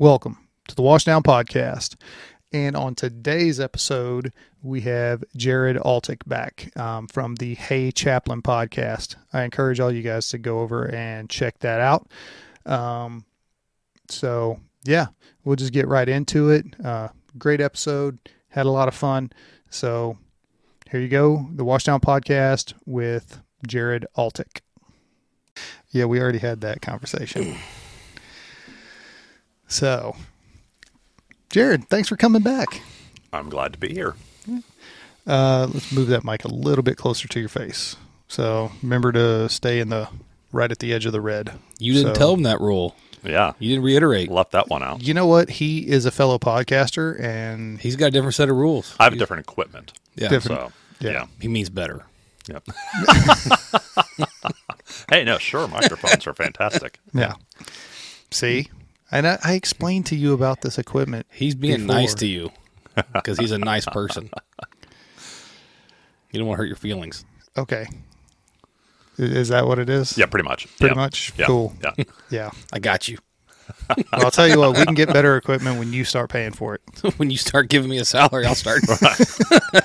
Welcome to the Washdown Podcast. And on today's episode, we have Jared Altic back um, from the Hey Chaplain podcast. I encourage all you guys to go over and check that out. Um, so, yeah, we'll just get right into it. Uh, great episode. Had a lot of fun. So, here you go the Washdown Podcast with Jared Altic. Yeah, we already had that conversation. So, Jared, thanks for coming back. I'm glad to be here. Uh, let's move that mic a little bit closer to your face. So remember to stay in the right at the edge of the red. You didn't So- tell him that rule. Yeah, You didn't reiterate. left that one out. You know what? He is a fellow podcaster, and He's got a different set of rules. I have different equipment, Yeah. Different. so Yeah. yeah. He means better. Yep. hey, no, sure, microphones are fantastic. yeah. See, and I, I explained to you about this equipment. He's being Before. nice to you because he's a nice person. You don't want to hurt your feelings. Okay, is that what it is? Yeah, pretty much. Pretty Yeah. much? Yeah. Cool. Yeah. Yeah. I got you. Well, I'll tell you what. We can get better equipment when you start paying for it. when you start giving me a salary, I'll start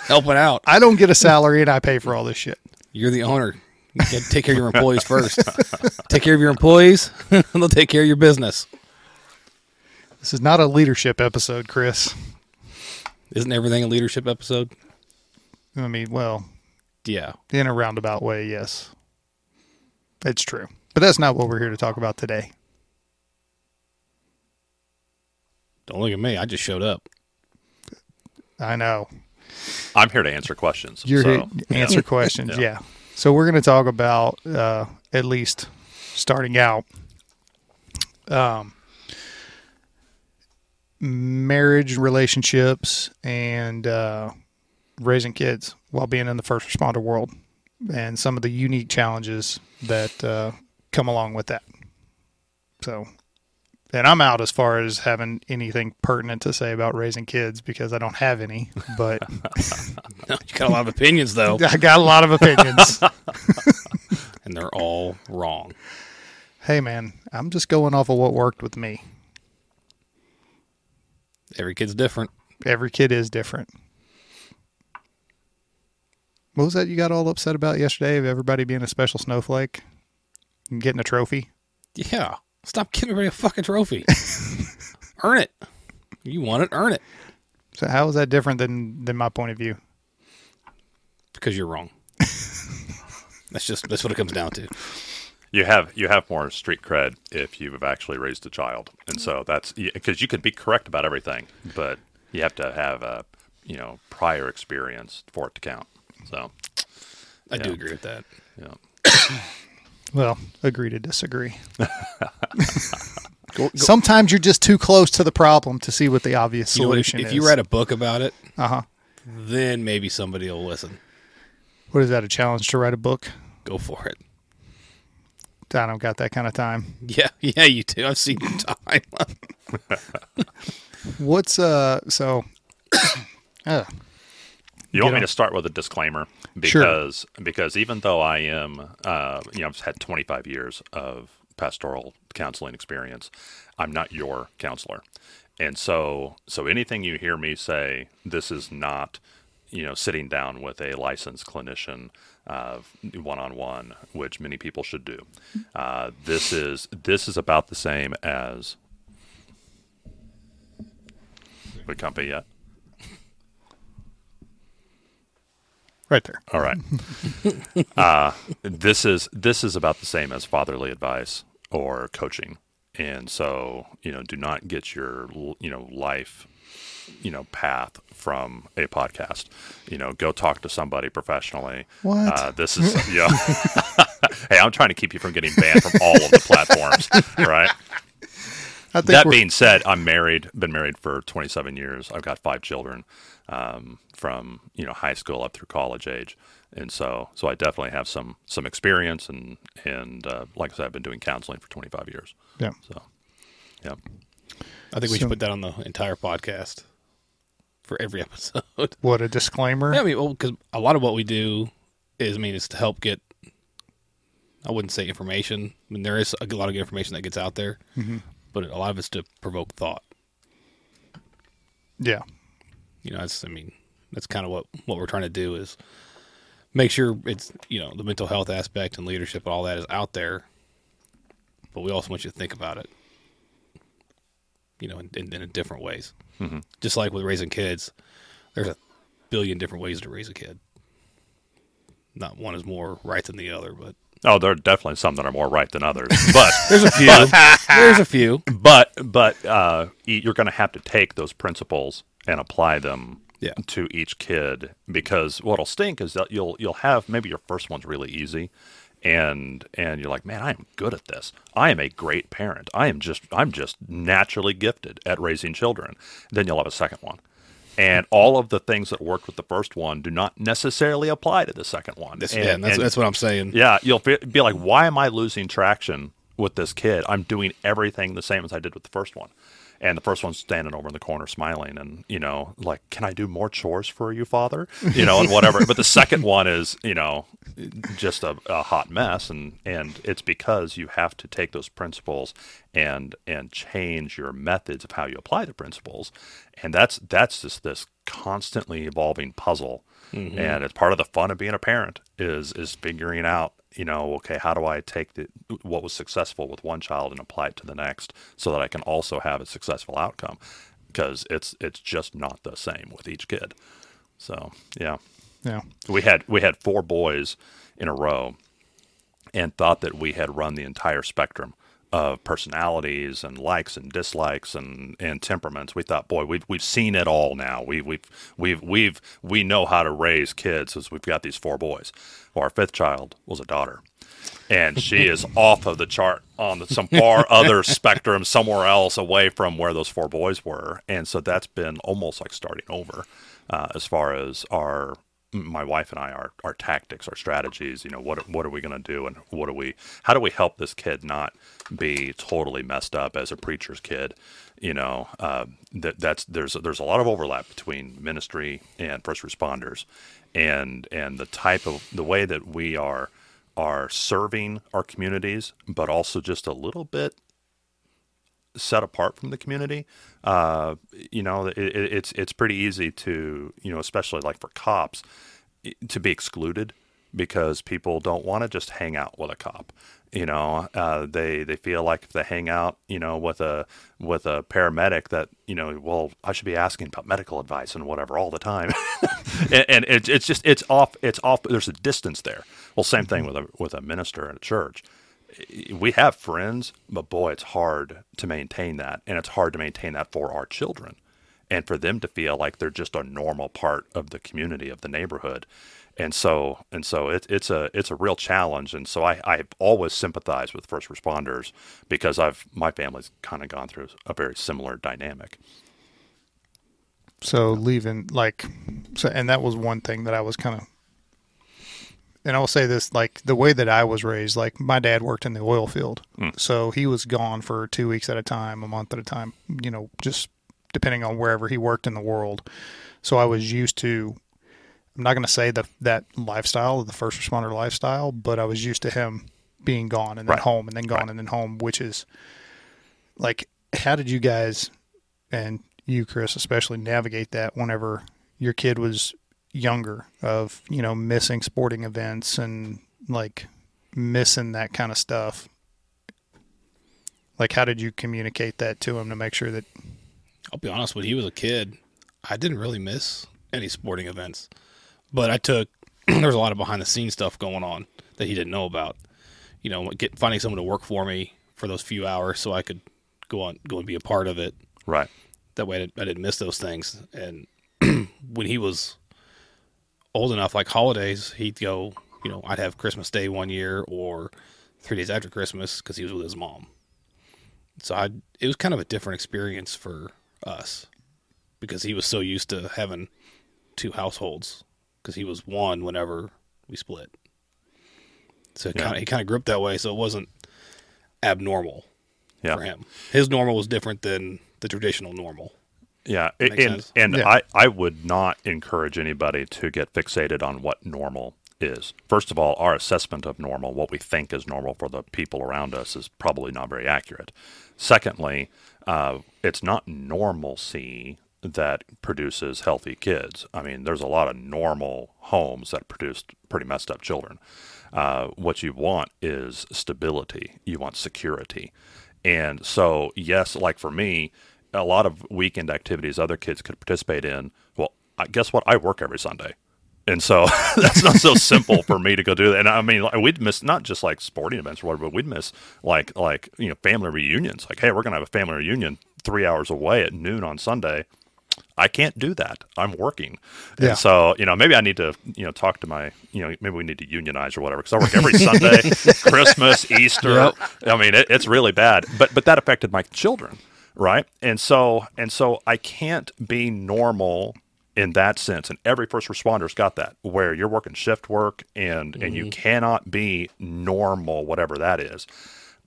helping out. I don't get a salary, and I pay for all this shit. You're the owner. You take care of your employees first. take care of your employees, and they'll take care of your business. This is not a leadership episode, Chris. Isn't everything a leadership episode? I mean, well, Yeah. in a roundabout way, yes. It's true. But that's not what we're here to talk about today. Don't look at me. I just showed up. I know. I'm here to answer questions. You're so, here to answer questions. Yeah. Yeah. So we're going to talk about, uh, at least starting out, um, marriage, relationships, and uh, raising kids while being in the first responder world and some of the unique challenges that uh, come along with that. So, and I'm out as far as having anything pertinent to say about raising kids because I don't have any, but You got a lot of opinions though, I got a lot of opinions. and they're all wrong. hey, man, I'm just going off of what worked with me. Every kid's different. Every kid is different. What was that you got all upset about yesterday of everybody being a special snowflake and getting a trophy? Yeah. Stop giving everybody a fucking trophy. earn it. You want it, earn it. So how is that different than than my point of view? Because you're wrong. that's just that's what it comes down to. You have you have more street cred if you've actually raised a child, and so that's because you can be correct about everything, but you have to have a you know prior experience for it to count. So I do Yeah. agree with that. yeah, Well, agree to disagree. Go, go, Sometimes you're just too close to the problem to see what the obvious you know what, if, if is. you write a book about it, uh huh. then maybe somebody will listen. What is that? A challenge to write a book? Go for it. I don't got that kind of time. Yeah, yeah, you do. I've seen your time. What's uh? So, uh, you want Get me on. to start with a disclaimer Sure. because because even though I am uh, you know I've had 25 years of pastoral counseling experience, I'm not your counselor, and so so anything you hear me say, this is not you know sitting down with a licensed clinician one on one, which many people should do. Uh, this is this is about the same as. We company yet? right there. All right. uh, this is this is about the same as fatherly advice or coaching, and so you know, do not get your you know life you know path from a podcast. You know, go talk to somebody professionally. What? Uh, this is yeah. hey, I'm trying to keep you from getting banned from all of the platforms, right? I think that being said, I'm married. Been married for 27 years. I've got five children, um, from you know high school up through college age, and so so I definitely have some some experience, and and uh, like I said, I've been doing counseling for 25 years. yeah. So, yeah, I think we So- should put that on the entire podcast for every episode. What a disclaimer. Yeah, I mean, well, because a lot of what we do is, I mean, is to help get. I wouldn't say information. I mean, there is a lot of good information that gets out there, mm-hmm. but a lot of it's to provoke thought. Yeah. You know, that's I mean, that's kind of what what we're trying to do is make sure it's you know the mental health aspect and leadership and all that is out there, but we also want you to think about it. You know, in, in, in different ways. Mm-hmm. Just like with raising kids, there's a billion different ways to raise a kid. Not one is more right than the other, but Oh, there are definitely some that are more right than others, but there's a few. there's a few. but but uh, you're going to have to take those principles and apply them Yeah. to each kid because what'll stink is that you'll you'll have maybe your first one's really easy and and you're like man I am good at this I am a great parent I am just I'm just naturally gifted at raising children then you'll have a second one and all of the things that worked with the first one do not necessarily apply to the second one That's, and, yeah, that's, and- that's what I'm saying. yeah, you'll be, be like, why am I losing traction with this kid? I'm doing everything the same as I did with the first one. And the first one's standing over in the corner smiling and, you know, like, can I do more chores for you, father? You know, and whatever. but the second one is, you know, just a, a hot mess. And, and it's because you have to take those principles and, and change your methods of how you apply the principles. And that's, that's just this constantly evolving puzzle mm-hmm. and it's part of the fun of being a parent is is figuring out you know okay how do i take the what was successful with one child and apply it to the next so that i can also have a successful outcome? Because it's it's just not the same with each kid. So yeah. Yeah. we had we had four boys in a row and thought that we had run the entire spectrum of personalities and likes and dislikes and, and temperaments. We thought, boy, we've we've seen it all now. We we've we've we've we know how to raise kids as we've got these four boys. Well, our fifth child was a daughter. And she is off of the chart on some far other spectrum, somewhere else away from where those four boys were. And so that's been almost like starting over uh, as far as our my wife and I our our tactics, our strategies. You know, what what are we going to do, and what do we? How do we help this kid not be totally messed up as a preacher's kid? You know, uh, that that's there's there's a lot of overlap between ministry and first responders, and and the type of the way that we are are serving our communities, but also just a little bit set apart from the community. Uh, you know, it, it, it's it's pretty easy to you know, especially like for cops, to be excluded because people don't want to just hang out with a cop. You know, uh, they they feel like if they hang out, you know, with a with a paramedic, that you know, well, I should be asking about medical advice and whatever all the time, and, and it's it's just it's off it's off. There's a distance there. Well, same thing with a with a minister at a church we have friends, but boy, it's hard to maintain that, and it's hard to maintain that for our children, and for them to feel like they're just a normal part of the community of the neighborhood, and so and so it, it's a it's a real challenge, and so I I've always sympathized with first responders because I've my family's kind of gone through a very similar dynamic. So leaving like so and that was one thing that I was kind of and I will say this like the way that I was raised like my dad worked in the oil field. Hmm. So he was gone for 2 weeks at a time, a month at a time, you know, just depending on wherever he worked in the world. So I was used to I'm not going to say the that lifestyle, the first responder lifestyle, but I was used to him being gone and then Right. home and then gone Right. and then home, which is like how did you guys and you Chris especially navigate that whenever your kid was younger of you know missing sporting events and like missing that kind of stuff like how did you communicate that to him to make sure that I'll be honest, when he was a kid, I didn't really miss any sporting events. But I took there was a lot of behind the scenes stuff going on that he didn't know about. You know, get finding someone to work for me for those few hours so I could go on go and be a part of it. Right. That way I didn't, I didn't miss those things. And when he was old enough, like holidays, he'd go. You know, I'd have Christmas Day one year or three days after Christmas because he was with his mom. So I, it was kind of a different experience for us because he was so used to having two households because he was one whenever we split. So Yeah. kind of, he kind of grew up that way, so it wasn't abnormal Yeah. for him. His normal was different than the traditional normal. Yeah, and sense. and Yeah. I I would not encourage anybody to get fixated on what normal is first of all, our assessment of normal, what we think is normal for the people around us, is probably not very accurate. Secondly, uh, it's not normalcy that produces healthy kids. I mean, there's a lot of normal homes that produce pretty messed up children. Uh, what you want is stability, you want security. And so, yes, like for me, a lot of weekend activities other kids could participate in. Well, I, guess what? I work every Sunday. And so that's not so simple for me to go do that. And I mean, we'd miss not just like sporting events or whatever, but we'd miss like like you know family reunions. Like, hey, we're gonna have a family reunion three hours away at noon on Sunday. I can't do that. I'm working. Yeah. And so, you know, maybe I need to, you know, talk to my, you know, maybe we need to unionize or whatever because I work every Sunday, Christmas, Easter. Yep. I mean, it, it's really bad. But but that affected my children, right? And so and so I can't be normal in that sense. And every first responder's got that where you're working shift work and and you mm-hmm. cannot be normal, whatever that is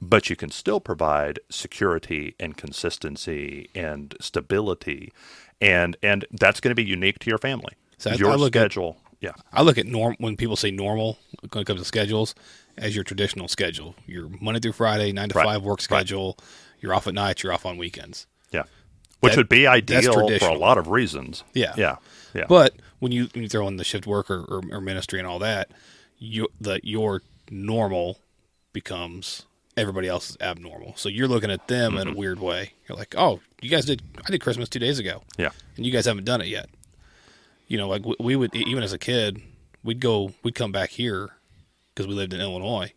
but you can still provide security and consistency and stability and and that's going to be unique to your family So your I at- schedule yeah I look at norm when people say normal when it comes to schedules as your traditional schedule. Your Monday through Friday, nine to Right. five work schedule. You're off at night. You're off on weekends. yeah which That- would be ideal for a lot of reasons Yeah. yeah yeah But when you when you throw in the shift work or, or, or ministry and all that, you the your normal becomes everybody else's abnormal. So you're looking at them in a mm-hmm. weird way. You're like, oh, you guys did I did Christmas two days ago, yeah and you guys haven't done it yet. You know, like we, we would even as a kid, we'd go we'd come back here because we lived in Illinois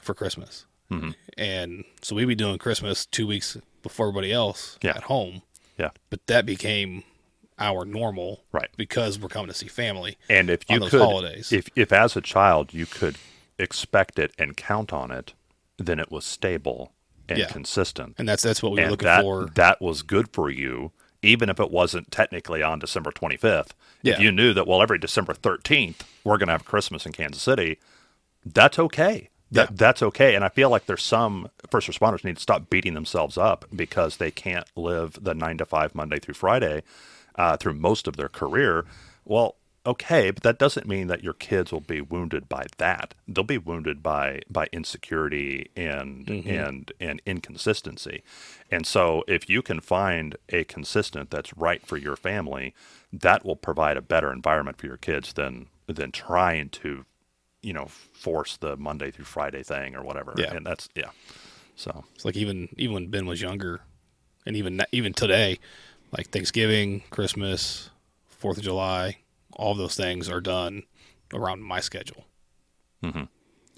for Christmas, mm-hmm. and so we'd be doing Christmas two weeks before everybody else Yeah. at home. yeah But that became our normal, Right. Because we're coming to see family. and if you on those could holidays. if if as a child you could expect it and count on it then it was stable and Yeah. consistent and that's that's what we were and looking that, for. that was good for you even if it wasn't technically on december 25th Yeah. if you knew that well every december 13th we're going to have christmas in kansas city that's okay that, Yeah. that's okay and i feel like there's some first responders need to stop beating themselves up because they can't live the nine to five monday through friday uh, through most of their career well okay but that doesn't mean that your kids will be wounded by that. They'll be wounded by by insecurity and mm-hmm. and and inconsistency. And so if you can find a consistent that's right for your family that will provide a better environment for your kids than than trying to you know force the monday through friday thing or whatever. Yeah. and that's yeah. So. It's like even even when Ben was younger, and even even today, like Thanksgiving, Christmas, Fourth of July, all those things are done around my schedule. Mm-hmm.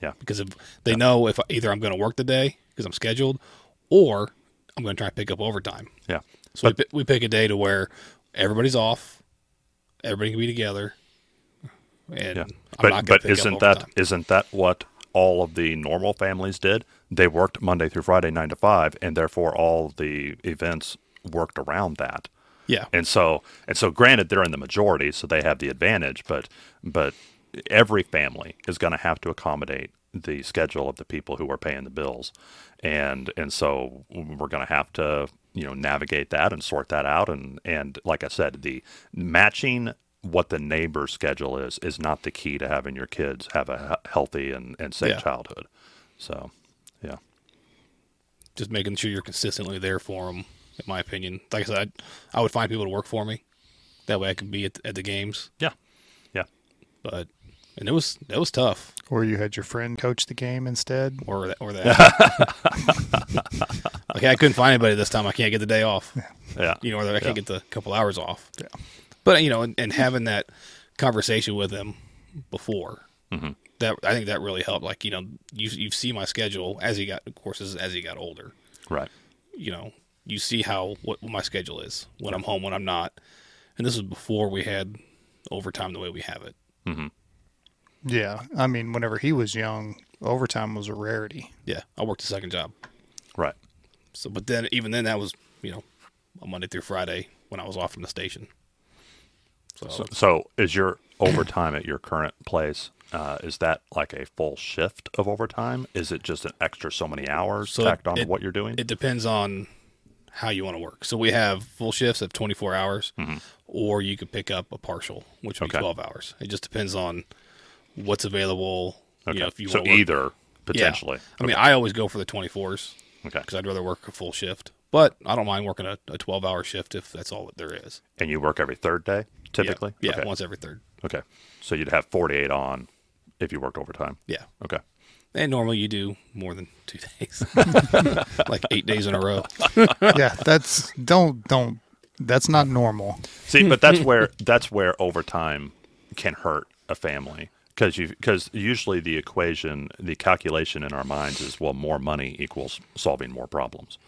yeah because if they know if either I'm going to work the day because I'm scheduled, or I'm going to try and pick up overtime. yeah So we, we pick a day to where everybody's off, everybody can be together, and Yeah, I'm but but isn't that isn't that what all of the normal families did? They worked Monday through Friday, nine to five, and therefore all the events worked around that. Yeah, And so and so, granted, they're in the majority, so they have the advantage. But but every family is going to have to accommodate the schedule of the people who are paying the bills, and and so we're going to have to you know navigate that and sort that out. And and like I said, the matching what the neighbor's schedule is is not the key to having your kids have a healthy and, and safe Yeah. childhood. So yeah, just making sure you're consistently there for them. In my opinion, like I said, I, I would find people to work for me. That way, I could be at, at the games. yeah, yeah. But and it was it was tough, Or you had your friend coach the game instead. or that, or that. okay, I couldn't find anybody this time. I can't get the day off. Yeah. you know, or that I can't Yeah. get the couple hours off. Yeah. But you know, and, and having that conversation with him before Mm-hmm. that, I think that really helped. Like you know, you you see my schedule as he got, of course, as, as he got older. Right. You know, you see how what my schedule is when I'm home, when I'm not, and this was before we had overtime the way we have it. Yeah. I mean, whenever he was young, overtime was a rarity. Yeah, I worked a second job. Right. So, but then even then, that was you know, a Monday through Friday when I was off from the station. So, So, so is your overtime at your current place? Uh, is that like a full shift of overtime? Is it just an extra so many hours So tacked on it- to what you're doing? It depends on how you want to work. So we have full shifts of 24 hours, or you could pick up a partial, which would Mm-hmm. Okay. be 12 hours. It just depends on what's available. Okay. You know, if you so either Yeah. potentially. I mean, I always go for the 24s Okay. because I'd rather work a full shift. But I don't mind working a, a 12 hour shift if that's all that there is. And you work every third day, typically. Yeah, yeah Okay. once every third. Okay. So you'd have 48 on if you worked overtime. Yeah. Okay. And normally you do more than two days, like eight days in a row. yeah, that's don't don't. That's not normal. See, but that's where that's where overtime can hurt a family because you because usually the equation, the calculation in our minds is well, more money equals solving more problems.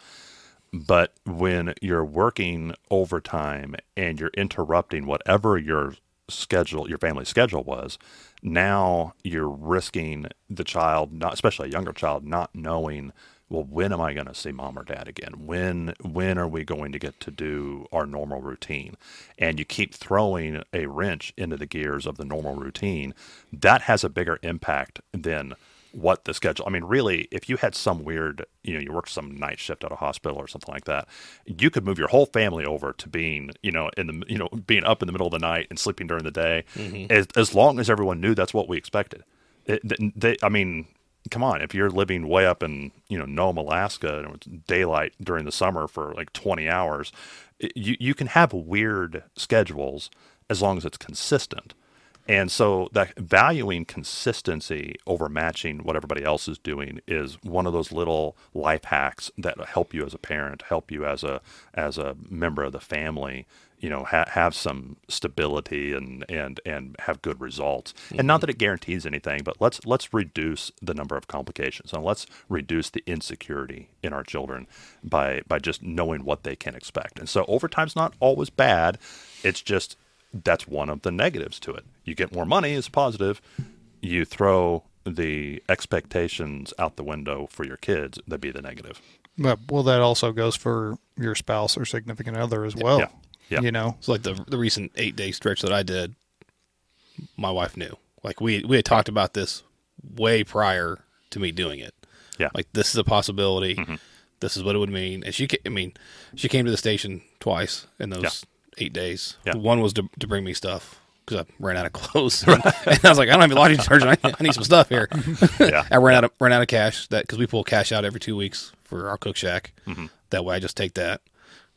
But when you're working overtime and you're interrupting whatever your schedule, your family schedule was, now you're risking the child, not especially a younger child, not knowing, well, when am I going to see mom or dad again? When when are we going to get to do our normal routine? And you keep throwing a wrench into the gears of the normal routine. That has a bigger impact than what the schedule. I mean, really, if you had some weird, you know, you worked some night shift at a hospital or something like that, you could move your whole family over to being, you know, in the, you know, being up in the middle of the night and sleeping during the day, mm-hmm. as as long as everyone knew that's what we expected. It, they, I mean, come on, if you're living way up in, you know, Nome, Alaska, and it's daylight during the summer for like 20 hours, you you can have weird schedules as long as it's consistent. And so that valuing consistency over matching what everybody else is doing is one of those little life hacks that help you as a parent, help you as a as a member of the family, you know, ha- have some stability and and and have good results. And not mm-hmm. that it guarantees anything, but let's let's reduce the number of complications and let's reduce the insecurity in our children by by just knowing what they can expect. And so overtime's not always bad. It's just that's one of the negatives to it. You get more money is positive. You throw the expectations out the window for your kids, that'd be the negative. But well, that also goes for your spouse or significant other as well. Yeah. Yeah. You know, So like the the recent eight day stretch that I did, my wife knew. Like we we had talked about this way prior to me doing it. Yeah. Like this is a possibility. Mm-hmm. This is what it would mean. And she, I mean, she came to the station twice in those eight days. Yeah. One was to, to bring me stuff because I ran out of clothes, and I was like, I don't have a laundry detergent. I, I need some stuff here. Yeah. I ran out of ran out of cash that because we pull cash out every two weeks for our cook shack. Mm-hmm. That way, I just take that.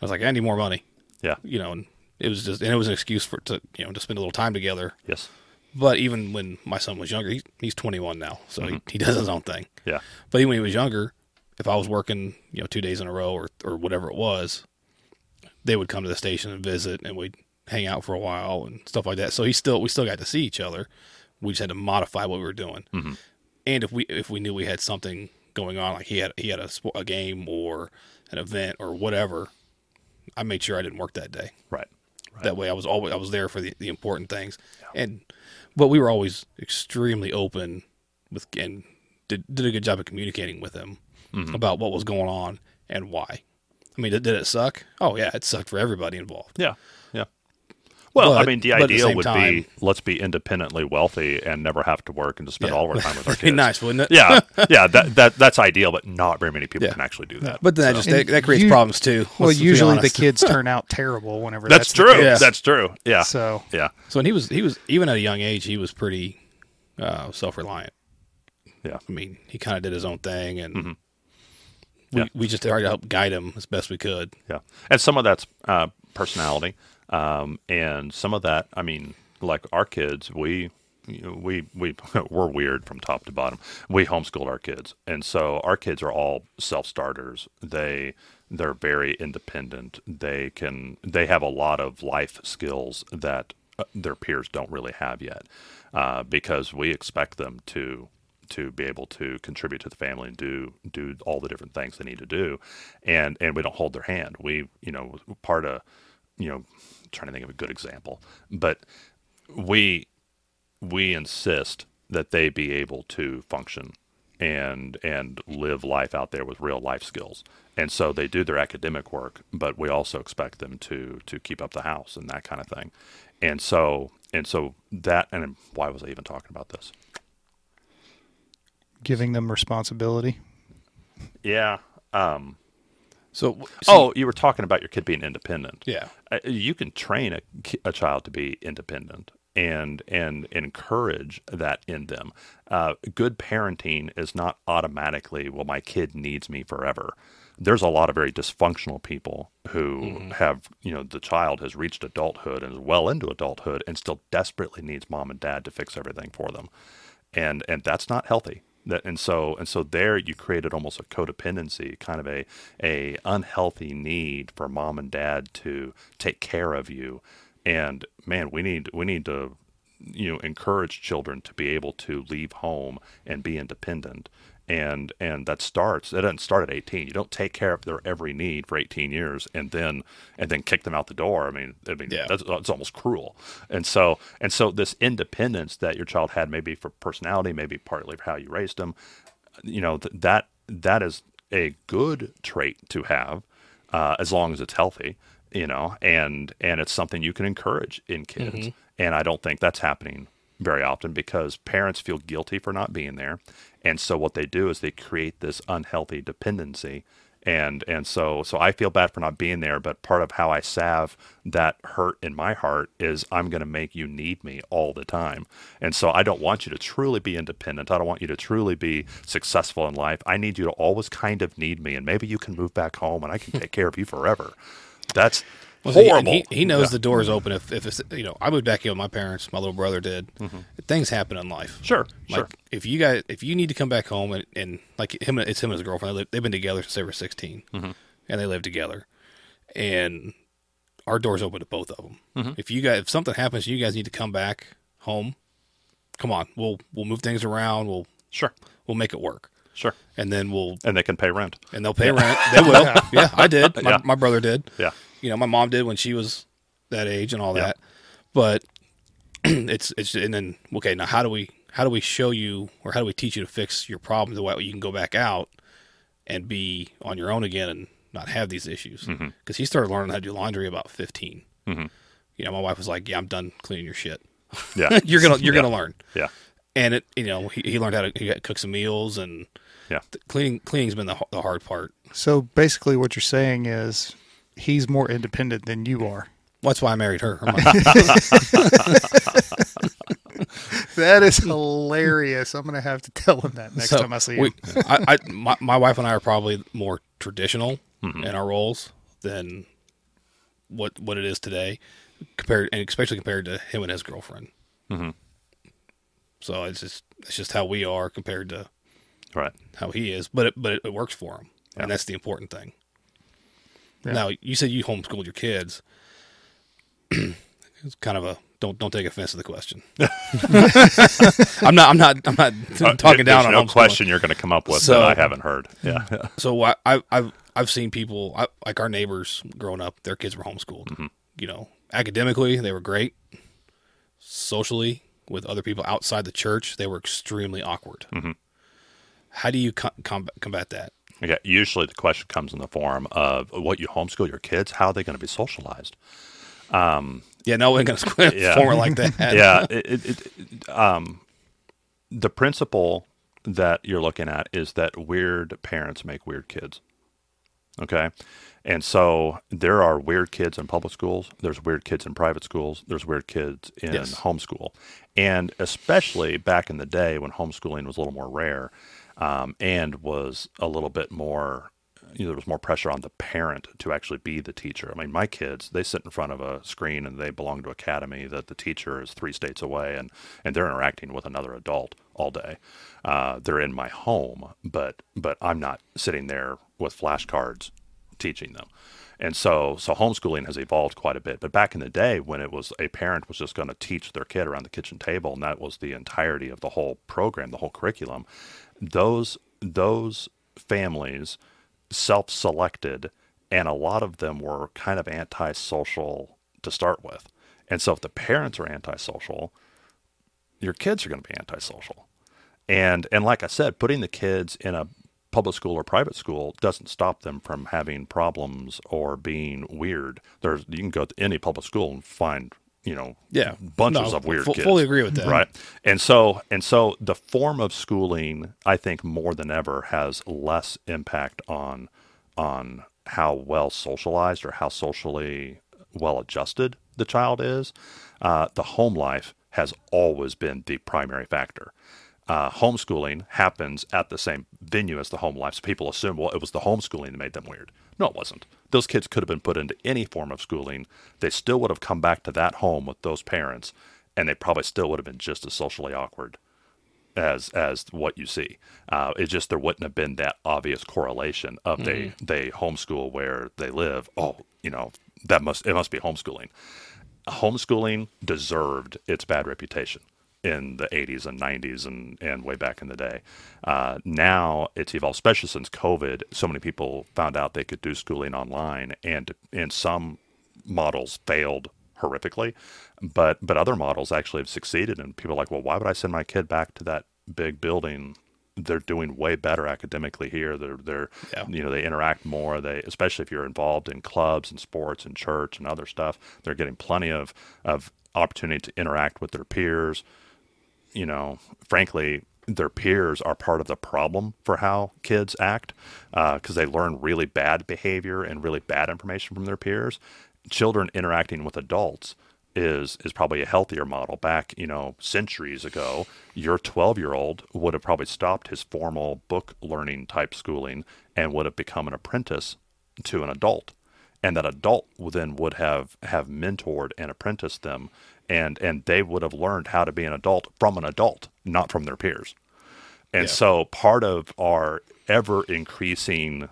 I was like, I need more money Yeah. you know, and it was just, and it was an excuse for to, you know, to spend a little time together. Yes. But even when my son was younger, he, he's 21 now, so he, he does his own thing. Yeah. But even when he was younger, if I was working, you know, two days in a row or or whatever it was, they would come to the station and visit, and we'd hang out for a while and stuff like that. So he still, we still got to see each other. We just had to modify what we were doing. And if we if we knew we had something going on, like he had he had a, a game or an event or whatever, I made sure I didn't work that day. Right. Right. That way, I was always I was there for the, the important things, and but we were always extremely open with and did did a good job of communicating with him Mm-hmm. about what was going on and why. I mean, did, did it suck? Oh yeah, it sucked for everybody involved. Yeah. Yeah. Well, I mean, the but at the ideal would time- be let's be independently wealthy and never have to work and just spend Yeah. all our time with our kids. nice, wouldn't it? yeah, yeah, that that that's ideal, but not very many people Yeah. can actually do that. But then that just that, that creates you- problems too. well, usually the kids turn out terrible whenever that's, that's, true. case. Yeah. That's true. Yeah, So yeah, So and he was he was even at a young age he was pretty uh, self reliant. yeah. I mean, he kind of did his own thing, and Mm-hmm. We Yeah. we just tried to help guide him as best we could. Yeah, and some of that's uh, personality, um, and some of that, I mean, like our kids, we. You know, we we we're weird from top to bottom. We homeschooled our kids, and so our kids are all self starters. They they're very independent. They can they have a lot of life skills that uh, their peers don't really have yet, uh, because we expect them to to be able to contribute to the family and do do all the different things they need to do, and and we don't hold their hand. We you know part of you know trying to think of a good example, but we we insist that they be able to function and and live life out there with real life skills. And so they do their academic work, but we also expect them to to keep up the house and that kind of thing. And so and so that and why was I even talking about this? Giving them responsibility. Yeah. Um, So, so oh, you were talking about your kid being independent. yeah, Uh, you can train a, a child to be independent and and encourage that in them. Uh, good parenting is not automatically, well, my kid needs me forever. There's a lot of very dysfunctional people who have, you know, the child has reached adulthood and is well into adulthood and still desperately needs mom and dad to fix everything for them, and and that's not healthy. That and so and so there you created almost a codependency, kind of a a unhealthy need for mom and dad to take care of you. And man we need we need to you know encourage children to be able to leave home and be independent and and that starts it doesn't start at 18 you don't take care of their every need for 18 years and then and then kick them out the door. I mean i mean Yeah. that's, that's almost cruel. And so and so this independence that your child had maybe for personality maybe partly for how you raised them you know th- that that is a good trait to have uh, as long as it's healthy you know and and it's something you can encourage in kids. And i don't think that's happening very often because parents feel guilty for not being there and so what they do is they create this unhealthy dependency. And and so so I feel bad for not being there but part of how I salve that hurt in my heart is I'm going to make you need me all the time. And so I don't want you to truly be independent. I don't want you to truly be successful in life. I need you to always kind of need me and maybe you can move back home and I can take care of you forever. That's Well, horrible He, he knows Yeah. the door is open. If, if it's, you know, I moved back in with my parents. My little brother did. Things happen in life. Mm-hmm. Sure, Like sure. if you guys, if you need to come back home and, and like him, it's him and his girlfriend. They live, they've been together since they were 16 Mm-hmm. and they live together. And our doors open to both of them. Mm-hmm. If you guys, if something happens, you guys need to come back home. Come on, we'll we'll move things around. We'll Sure, we'll make it work, sure. and then we'll And they can pay rent. and they'll pay rent. They will. yeah, I did. My, Yeah. my brother did Yeah, you know, my mom did when she was that age and all Yeah. that. But it's it's and then okay, now how do we how do we show you or how do we teach you to fix your problems the way you can go back out and be on your own again and not have these issues? Because Mm-hmm. he started learning how to do laundry about 15 Mhm. You know, my wife was like, "Yeah, I'm done cleaning your shit. yeah. you're gonna you're Yeah. gonna learn." Yeah, And it, you know, he, he learned how to he got, cook some meals and yeah. th- cleaning cleaning's been the, the hard part. So basically, what you're saying is he's more independent than you are. That's why I married her. That is hilarious. I'm gonna have to tell him that next So, time I see we- him. I, I, my, my wife and I are probably more traditional Mm-hmm. in our roles than what what it is today, compared and especially compared to him and his girlfriend. Mhm. So it's just it's just how we are compared to Right. how he is, but it, but it, it works for him, Yeah. and that's the important thing. Yeah. Now you said you homeschooled your kids. it's kind of a don't don't take offense to the question. I'm not I'm not I'm not Uh, talking there's down on no question you're going to come up with So- that I haven't heard. Yeah. So I, I, I've I've seen people I, like our neighbors growing up. Their kids were homeschooled. Mm-hmm. You know, academically they were great. Socially, with other people outside the church, they were extremely awkward. Mm-hmm. How do you com- combat, combat that? Okay. Usually the question comes in the form of what you homeschool your kids. How are they going to be socialized? Yeah, no one going to Yeah. form it like that. yeah. It, it, it, um, the principle that you're looking at is that weird parents make weird kids. Okay. And so there are weird kids in public schools. There's weird kids in private schools. There's weird kids in Yes. homeschool. And especially back in the day when homeschooling was a little more rare um, and was a little bit more, you know, there was more pressure on the parent to actually be the teacher. I mean, my kids, they sit in front of a screen and they belong to academy that the teacher is three states away and, and they're interacting with another adult all day. Uh, they're in my home, but but I'm not sitting there with flashcards teaching them. And so, so homeschooling has evolved quite a bit. But back in the day, when it was a parent was just going to teach their kid around the kitchen table, and that was the entirety of the whole program, the whole curriculum, those those families self-selected, and a lot of them were kind of antisocial to start with. And so, if the parents are antisocial, your kids are going to be antisocial. And and like I said, putting the kids in a public school or private school doesn't stop them from having problems or being weird. There's you can go to any public school and find you know Yeah. bunches No, of weird fu- kids. fully agree with that. Right. And so and so the form of schooling I think more than ever has less impact on on how well socialized or how socially well adjusted the child is. Uh, the home life has always been the primary factor. Uh, homeschooling happens at the same venue as the home life. So people assume, well, it was the homeschooling that made them weird. No, it wasn't. Those kids could have been put into any form of schooling. They still would have come back to that home with those parents, and they probably still would have been just as socially awkward as as what you see. Uh, it's just there wouldn't have been that obvious correlation of mm-hmm. they they homeschool where they live. Oh, you know that must it must be homeschooling. Homeschooling deserved its bad reputation in the 80s and 90s and, and way back in the day. Uh, now it's evolved, especially since COVID. So many people found out they could do schooling online, and and some models failed horrifically, but but other models actually have succeeded. And people are like, well, why would I send my kid back to that big building? They're doing way better academically here. They're they're yeah. you know they interact more. They especially if you're involved in clubs and sports and church and other stuff. They're getting plenty of of opportunity to interact with their peers. You know, frankly, their peers are part of the problem for how kids act because uh, they learn really bad behavior and really bad information from their peers children interacting with adults is is probably a healthier model. Back, you know, centuries ago, your 12 year old would have probably stopped his formal book learning type schooling and would have become an apprentice to an adult, and that adult then would have have mentored and apprenticed them, and and they would have learned how to be an adult from an adult, not from their peers. And yeah. so, part of our ever increasing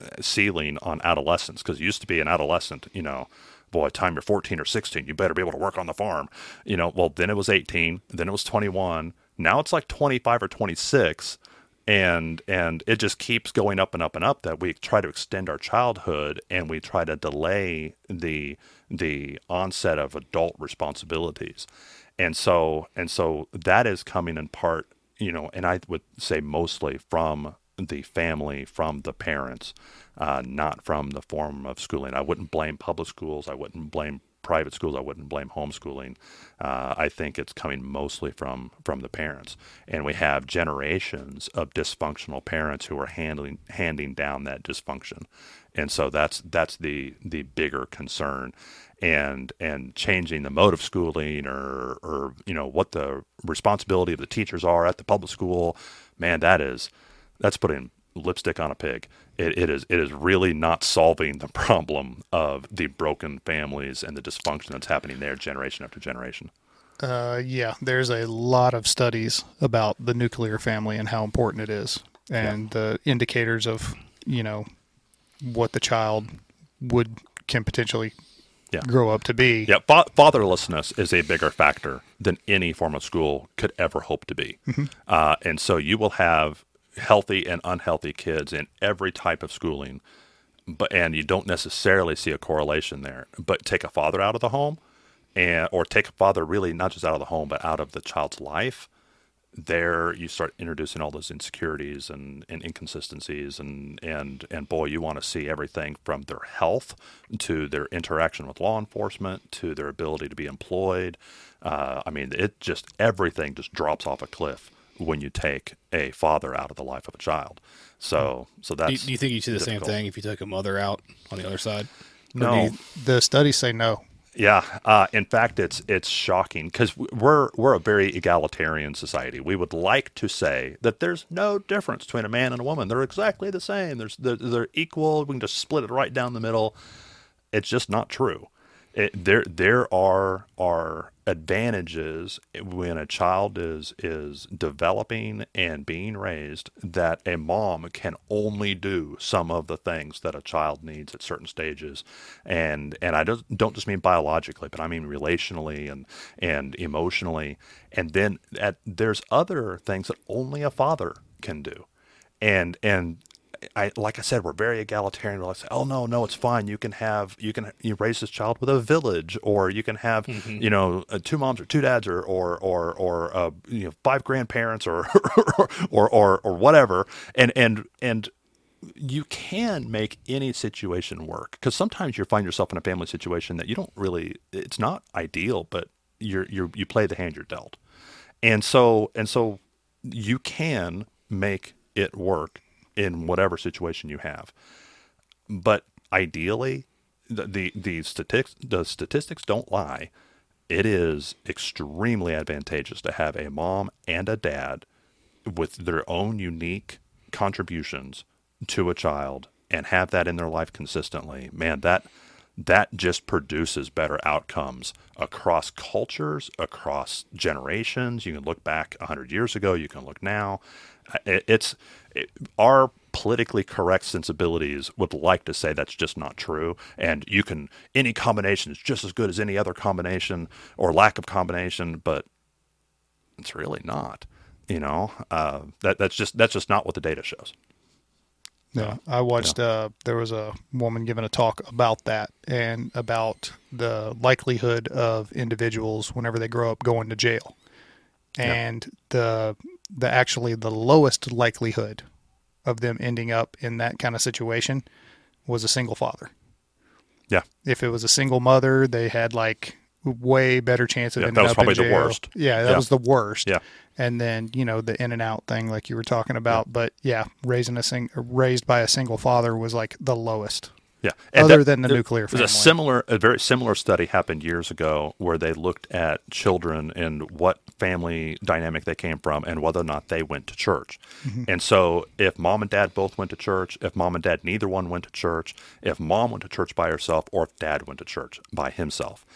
uh, ceiling on adolescence because it used to be an adolescent, you know, boy, time you're 14 or 16, you better be able to work on the farm. You know, well, then it was 18, then it was 21. Now it's like 25 or 26 and and it just keeps going up and up and up that we try to extend our childhood and we try to delay the the onset of adult responsibilities and so and so that is coming in part you know and i would say mostly from the family from the parents, uh, not from the form of schooling. I wouldn't blame public schools. I wouldn't blame private schools. I wouldn't blame homeschooling. Uh, I think it's coming mostly from from the parents, and we have generations of dysfunctional parents who are handling handing down that dysfunction, and so that's that's the the bigger concern, and and changing the mode of schooling or or you know what the responsibility of the teachers are at the public school, man, that is that's putting lipstick on a pig. It, it is it is really not solving the problem of the broken families and the dysfunction that's happening there generation after generation. Uh, yeah, there's a lot of studies about the nuclear family and how important it is, and yeah. the indicators of you know what the child would can potentially yeah. grow up to be. Yeah, fa- fatherlessness is a bigger factor than any form of school could ever hope to be, mm-hmm. uh, and so you will have healthy and unhealthy kids in every type of schooling but and you don't necessarily see a correlation there but take a father out of the home and or take a father really not just out of the home but out of the child's life there you start introducing all those insecurities and, and inconsistencies and and and boy you want to see everything from their health to their interaction with law enforcement to their ability to be employed. Uh, i mean it just everything just drops off a cliff when you take a father out of the life of a child. So, so that's. Do you, do you think you see the difficult. same thing if you took a mother out on the other side? No, you, the studies say no. Yeah, uh, in fact, it's it's shocking because we're we're a very egalitarian society. We would like to say that there's no difference between a man and a woman; they're exactly the same. There's they're, they're equal. We can just split it right down the middle. It's just not true. It, there there are are advantages when a child is is developing and being raised that a mom can only do some of the things that a child needs at certain stages. And and I don't don't just mean biologically but I mean relationally and and emotionally. And then at, there's other things that only a father can do. And and I like I said, we're very egalitarian. We'll say, oh no, no, it's fine. You can have you can you raise this child with a village, or you can have mm-hmm. you know uh, two moms or two dads, or or or or uh, you know five grandparents, or or or or whatever, and and and you can make any situation work because sometimes you find yourself in a family situation that you don't really it's not ideal but you're you you play the hand you're dealt and so and so you can make it work in whatever situation you have. But ideally, the the, the statistics the statistics don't lie. it is extremely advantageous to have a mom and a dad with their own unique contributions to a child and have that in their life consistently. Man, that that just produces better outcomes across cultures, across generations. You can look back 100 years ago, you can look now. It, it's it, our politically correct sensibilities would like to say that's just not true. And you can any combination is just as good as any other combination or lack of combination but it's really not you know? Uh, that that's just that's just not what the data shows. Yeah, I watched. Uh, there was a woman giving a talk about that and about the likelihood of individuals whenever they grow up going to jail, and the the actually the lowest likelihood of them ending up in that kind of situation was a single father. yeah If it was a single mother, they had like way better chance of Yeah, ending that was up in probably the worst. Yeah, that Yeah. was the worst. Yeah. And then you know the in and out thing, like you were talking about. But yeah, raising a sing raised by a single father was like the lowest. Yeah. Other than the there- nuclear There's a family. similar, a very similar study happened years ago where they looked at children and what family dynamic they came from and whether or not they went to church. Mm-hmm. And so, if mom and dad both went to church, if mom and dad neither one went to church, if mom went to church by herself, or if dad went to church by himself,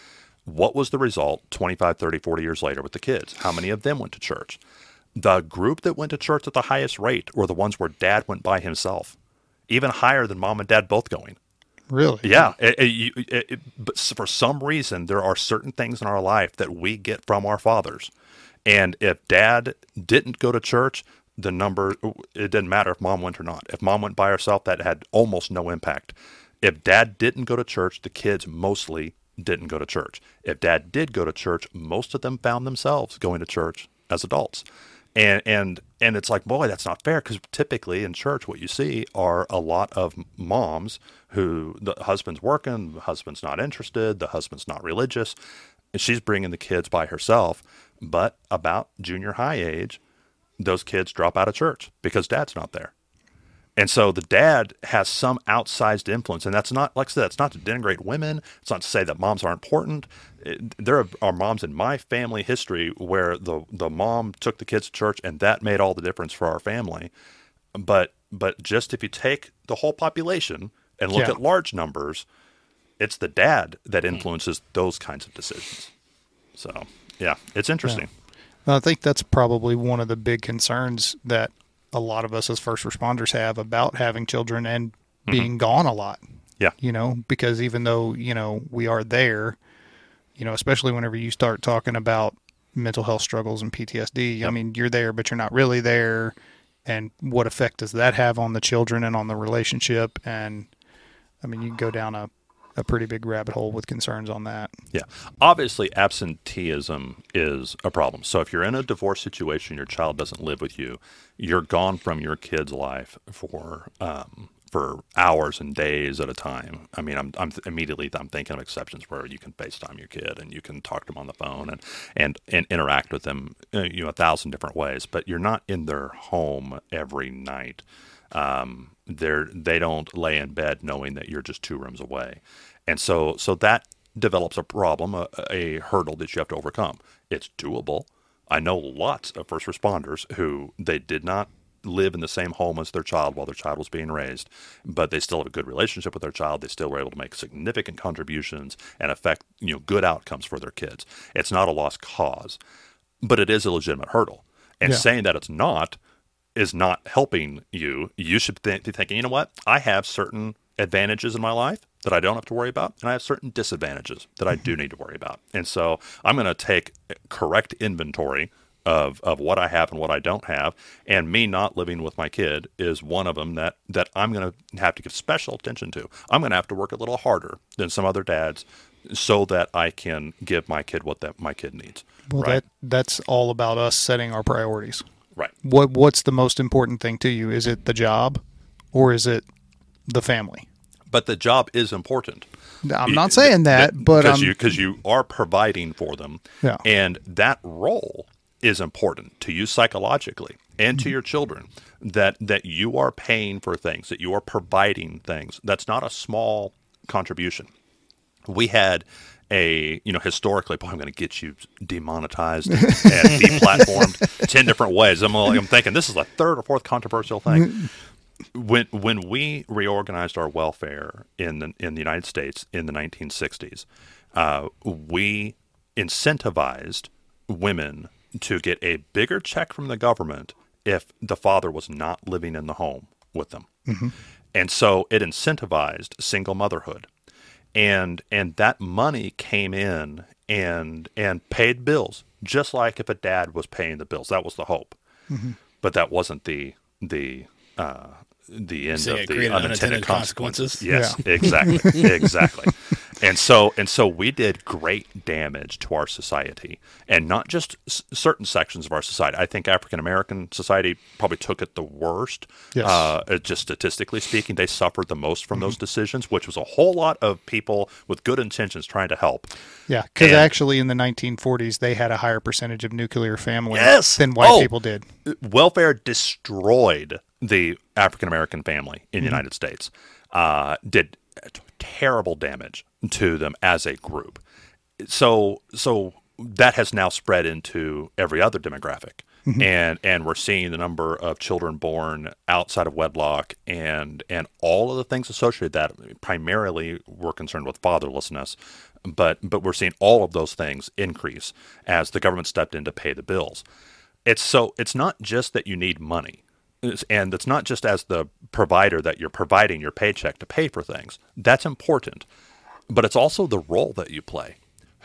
what was the result 25, 30, 40 years later with the kids? How many of them went to church? The group that went to church at the highest rate were the ones where dad went by himself, even higher than mom and dad both going. Really? Yeah, it, it, it, but for some reason, there are certain things in our life that we get from our fathers, and if dad didn't go to church, the number it didn't matter if mom went or not. If mom went by herself, that had almost no impact. If dad didn't go to church, the kids mostly didn't go to church. If dad did go to church, most of them found themselves going to church as adults. And and and it's like, boy, that's not fair because typically in church, what you see are a lot of moms who the husband's working, the husband's not interested, the husband's not religious, she's bringing the kids by herself. But about junior high age, those kids drop out of church because dad's not there. And so the dad has some outsized influence. And that's not, like I said, it's not to denigrate women. It's not to say that moms are important. It- there are, are moms in my family history where the, the mom took the kids to church and that made all the difference for our family. But, but just if you take the whole population and look Yeah. at large numbers, it's the dad that hmm. influences those kinds of decisions. So, yeah, it's interesting. I think that's probably one of the big concerns that a lot of us as first responders have about having children and mm-hmm. being gone a lot. Yeah. You know, because even though, you know, we are there, you know, especially whenever you start talking about mental health struggles and PTSD, I mean, you're there, but you're not really there. And what effect does that have on the children and on the relationship? And I mean, you can go down a, a pretty big rabbit hole with concerns on that. Yeah. Obviously, absenteeism is a problem. So if you're in a divorce situation, your child doesn't live with you, you're gone from your kid's life for um, for hours and days at a time. I mean, I'm, I'm immediately I'm thinking of exceptions where you can FaceTime your kid and you can talk to them on the phone and and, and interact with them, uh, you know, a thousand different ways. But you're not in their home every night. Um, they're they don't lay in bed knowing that you're just two rooms away, and so so that develops a problem, a, a hurdle that you have to overcome. It's doable. I know lots of first responders who they did not live in the same home as their child while their child was being raised, but they still have a good relationship with their child. They still were able to make significant contributions and affect you know good outcomes for their kids. It's not a lost cause, but it is a legitimate hurdle. And Yeah. saying that it's not is not helping you. You should th- be thinking, you know what? I have certain advantages in my life that I don't have to worry about, and I have certain disadvantages that I do mm-hmm. need to worry about. And so I'm going to take correct inventory of, of what I have and what I don't have. And me not living with my kid is one of them that, that I'm going to have to give special attention to. I'm going to have to work a little harder than some other dads so that I can give my kid what that my kid needs. Well, right? that that's all about us setting our priorities. right. what what's the most important thing to you? Is it the job or is it the family? But the job is important. I'm not saying that, but because you because you are providing for them, Yeah. and that role is important to you psychologically and Mm-hmm. to your children. That that you are paying for things, that you are providing things. That's not a small contribution. we had a you know historically boy i'm going to get you demonetized and deplatformed 10 different ways I'm, like, I'm thinking this is a third or fourth controversial thing when when we reorganized our welfare in the, in the united states in the 1960s uh, we incentivized women to get a bigger check from the government if the father was not living in the home with them. And so it incentivized single motherhood. And and that money came in and and paid bills just like if a dad was paying the bills. That was the hope. But that wasn't the the uh the end So of the unintended unintended consequences. consequences? Yes, exactly, exactly. And so and so we did great damage to our society, and not just s- certain sections of our society. I think African American society probably took it the worst. Yes. Uh, uh, just statistically speaking, they suffered the most from those decisions, which was a whole lot of people with good intentions trying to help. Yeah, because actually in the 1940s they had a higher percentage of nuclear families Yes! than white Oh! people did. welfare destroyed the African American family in the United States. Uh, did t- terrible damage to them as a group. So so that has now spread into every other demographic. And and we're seeing the number of children born outside of wedlock and and all of the things associated with that primarily we're concerned with fatherlessness but but we're seeing all of those things increase as the government stepped in to pay the bills it's so it's not just that you need money and it's not just as the provider that you're providing your paycheck to pay for things. That's important. But it's also the role that you play.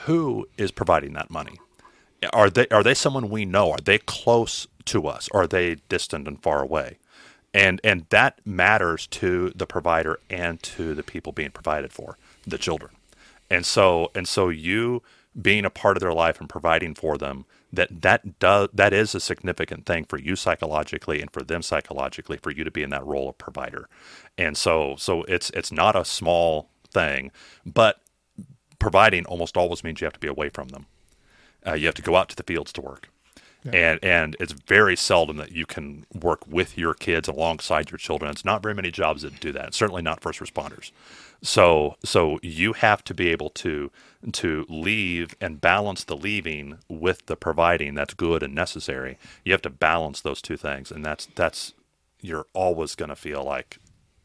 Who is providing that money? Are they are they someone we know? Are they close to us? Are they distant and far away? And and that matters to the provider and to the people being provided for the children. And so and so you being a part of their life and providing for them that that does that is a significant thing for you psychologically and for them psychologically for you to be in that role of provider and so so it's it's not a small thing but providing almost always means you have to be away from them uh, you have to go out to the fields to work and and it's very seldom that you can work with your kids alongside your children. It's not very many jobs that do that. Certainly not first responders. So so you have to be able to to leave and balance the leaving with the providing that's good and necessary. You have to balance those two things, and that's that's you're always going to feel like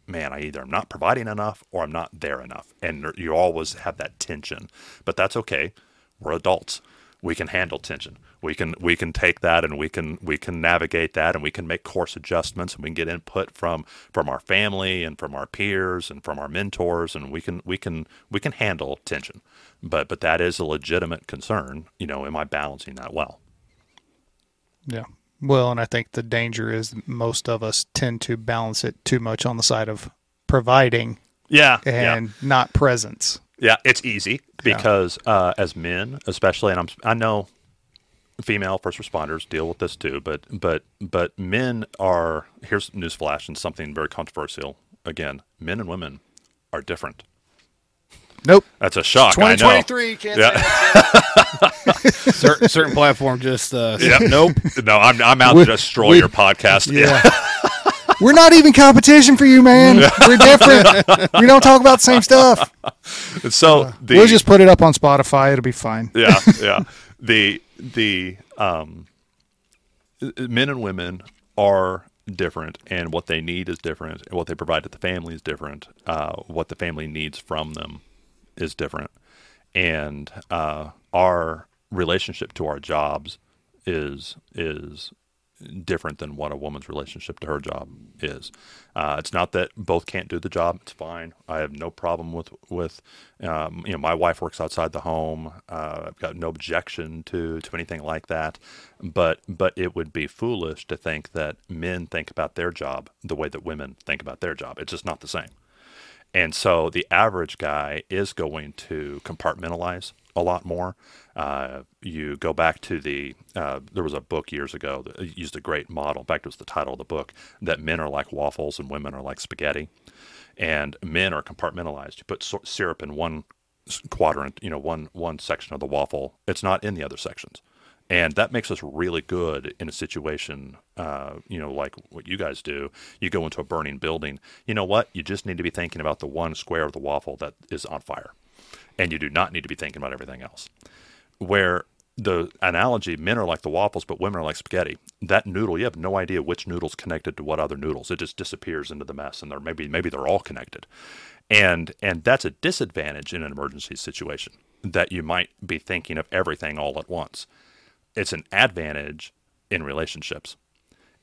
man, I either am not providing enough or I'm not there enough. And you always have that tension. But that's okay. We're adults. We can handle tension. We can we can take that and we can we can navigate that and we can make course adjustments and we can get input from from our family and from our peers and from our mentors and we can we can we can handle tension. But but that is a legitimate concern. You know, am I balancing that well? Yeah. Well, and I think the danger is most of us tend to balance it too much on the side of providing Yeah. and not presence. Yeah, it's easy because uh, as men, especially, and I'm I know female first responders deal with this too, but but but men are here's newsflash and something very controversial. Again, men and women are different. Nope. That's a shock. I know. 2023 can't Yeah. say certain, certain platform just uh, Yeah. nope. No, I'm I'm out We- to destroy we- your podcast. Yeah. We're not even competition for you, man. We're different. we don't talk about the same stuff. So the, we'll just put it up on Spotify. It'll be fine. yeah, yeah. The the um, men and women are different, and what they need is different, and what they provide to the family is different. Uh, what the family needs from them is different, and uh, our relationship to our jobs is is different than what a woman's relationship to her job is. Uh, it's not that both can't do the job. It's fine. I have no problem with with um, you know my wife works outside the home. Uh, I've got no objection to to anything like that. But but it would be foolish to think that men think about their job the way that women think about their job. It's just not the same. And so the average guy is going to compartmentalize a lot more. Uh, you go back to the, uh, there was a book years ago that used a great model. In fact, it was the title of the book that men are like waffles and women are like spaghetti. And men are compartmentalized. You put so- syrup in one quadrant, you know, one, one section of the waffle, it's not in the other sections and that makes us really good in a situation uh, you know like what you guys do you go into a burning building you know what you just need to be thinking about the one square of the waffle that is on fire and you do not need to be thinking about everything else. Where the analogy, men are like the waffles, but women are like spaghetti. That noodle, you have no idea which noodle's connected to what other noodles. It just disappears into the mess, and they're maybe maybe they're all connected, and and that's a disadvantage in an emergency situation that you might be thinking of everything all at once. It's an advantage in relationships,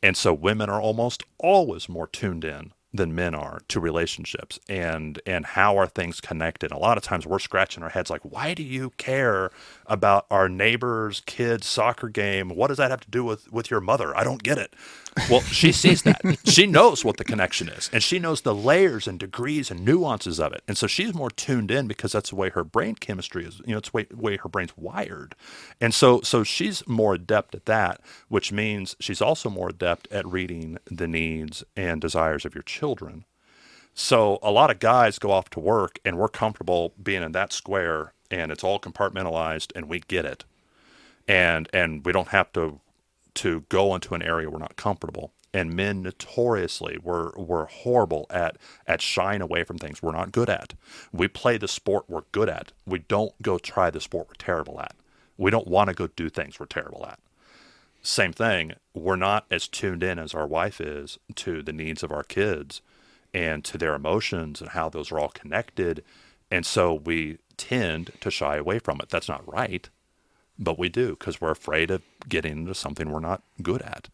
and so women are almost always more tuned in than men are to relationships and and how are things connected. A lot of times we're scratching our heads like why do you care about our neighbor's kid's soccer game? What does that have to do with with your mother? I don't get it well she sees that. She knows what the connection is and she knows the layers and degrees and nuances of it. And so she's more tuned in because that's the way her brain chemistry is you know it's the way, way her brain's wired. And so so she's more adept at that which means she's also more adept at reading the needs and desires of your children. So a lot of guys go off to work and we're comfortable being in that square and it's all compartmentalized and we get it. And and we don't have to to go into an area we're not comfortable. And men notoriously were were horrible at at shying away from things we're not good at. We play the sport we're good at. We don't go try the sport we're terrible at. We don't want to go do things we're terrible at. Same thing, we're not as tuned in as our wife is to the needs of our kids and to their emotions and how those are all connected. And so we tend to shy away from it. That's not right but we do because we're afraid of getting into something we're not good at.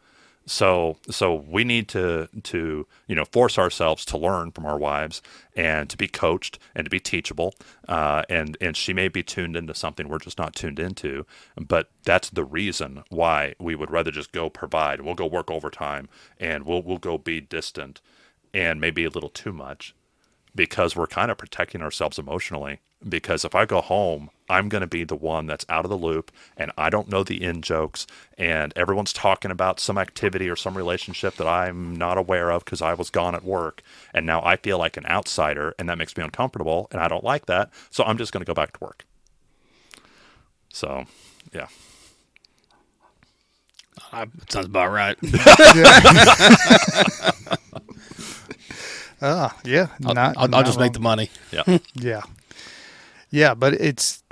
So so we need to to you know force ourselves to learn from our wives and to be coached and to be teachable. Uh, and and she may be tuned into something we're just not tuned into, but that's the reason why we would rather just go provide. We'll go work overtime and we'll we'll go be distant and maybe a little too much because we're kind of protecting ourselves emotionally. Because if I go home, I'm going to be the one that's out of the loop and I don't know the in jokes, and everyone's talking about some activity or some relationship that I'm not aware of because I was gone at work. And now I feel like an outsider, and that makes me uncomfortable, and I don't like that. So I'm just going to go back to work. So, yeah. Uh, I, sounds about right. Ah, yeah. I'll, not, I'll, I'll not just make the money. Yeah. Yeah. Yeah, but it's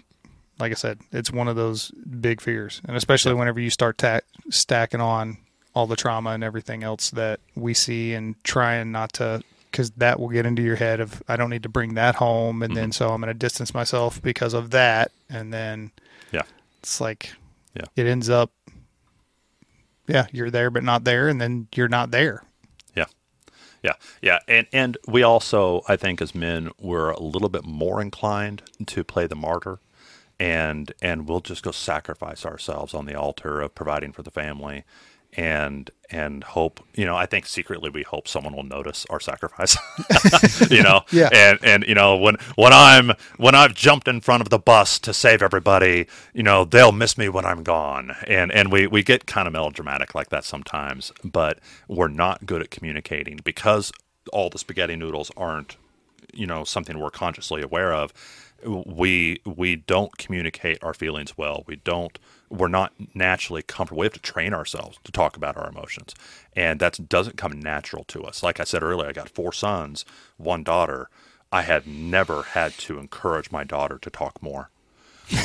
like I said, it's one of those big fears, and especially whenever you start ta- stacking on all the trauma and everything else that we see, and trying not to, because that will get into your head of I don't need to bring that home, and then so I'm going to distance myself because of that, and then Yeah. it's like, Yeah. it ends up, yeah, you're there but not there, and then you're not there. Yeah. Yeah. And and we also, I think as men, we're a little bit more inclined to play the martyr and and we'll just go sacrifice ourselves on the altar of providing for the family and and hope you know i think secretly we hope someone will notice our sacrifice you know? Yeah. and and you know when when i'm when i've jumped in front of the bus to save everybody you know they'll miss me when i'm gone. And and we we get kind of melodramatic like that sometimes but we're not good at communicating because all the spaghetti noodles aren't you know something we're consciously aware of. We we don't communicate our feelings well. We don't we're not naturally comfortable. We have to train ourselves to talk about our emotions. And that doesn't come natural to us. Like i said earlier i got four sons one daughter. I had never had to encourage my daughter to talk more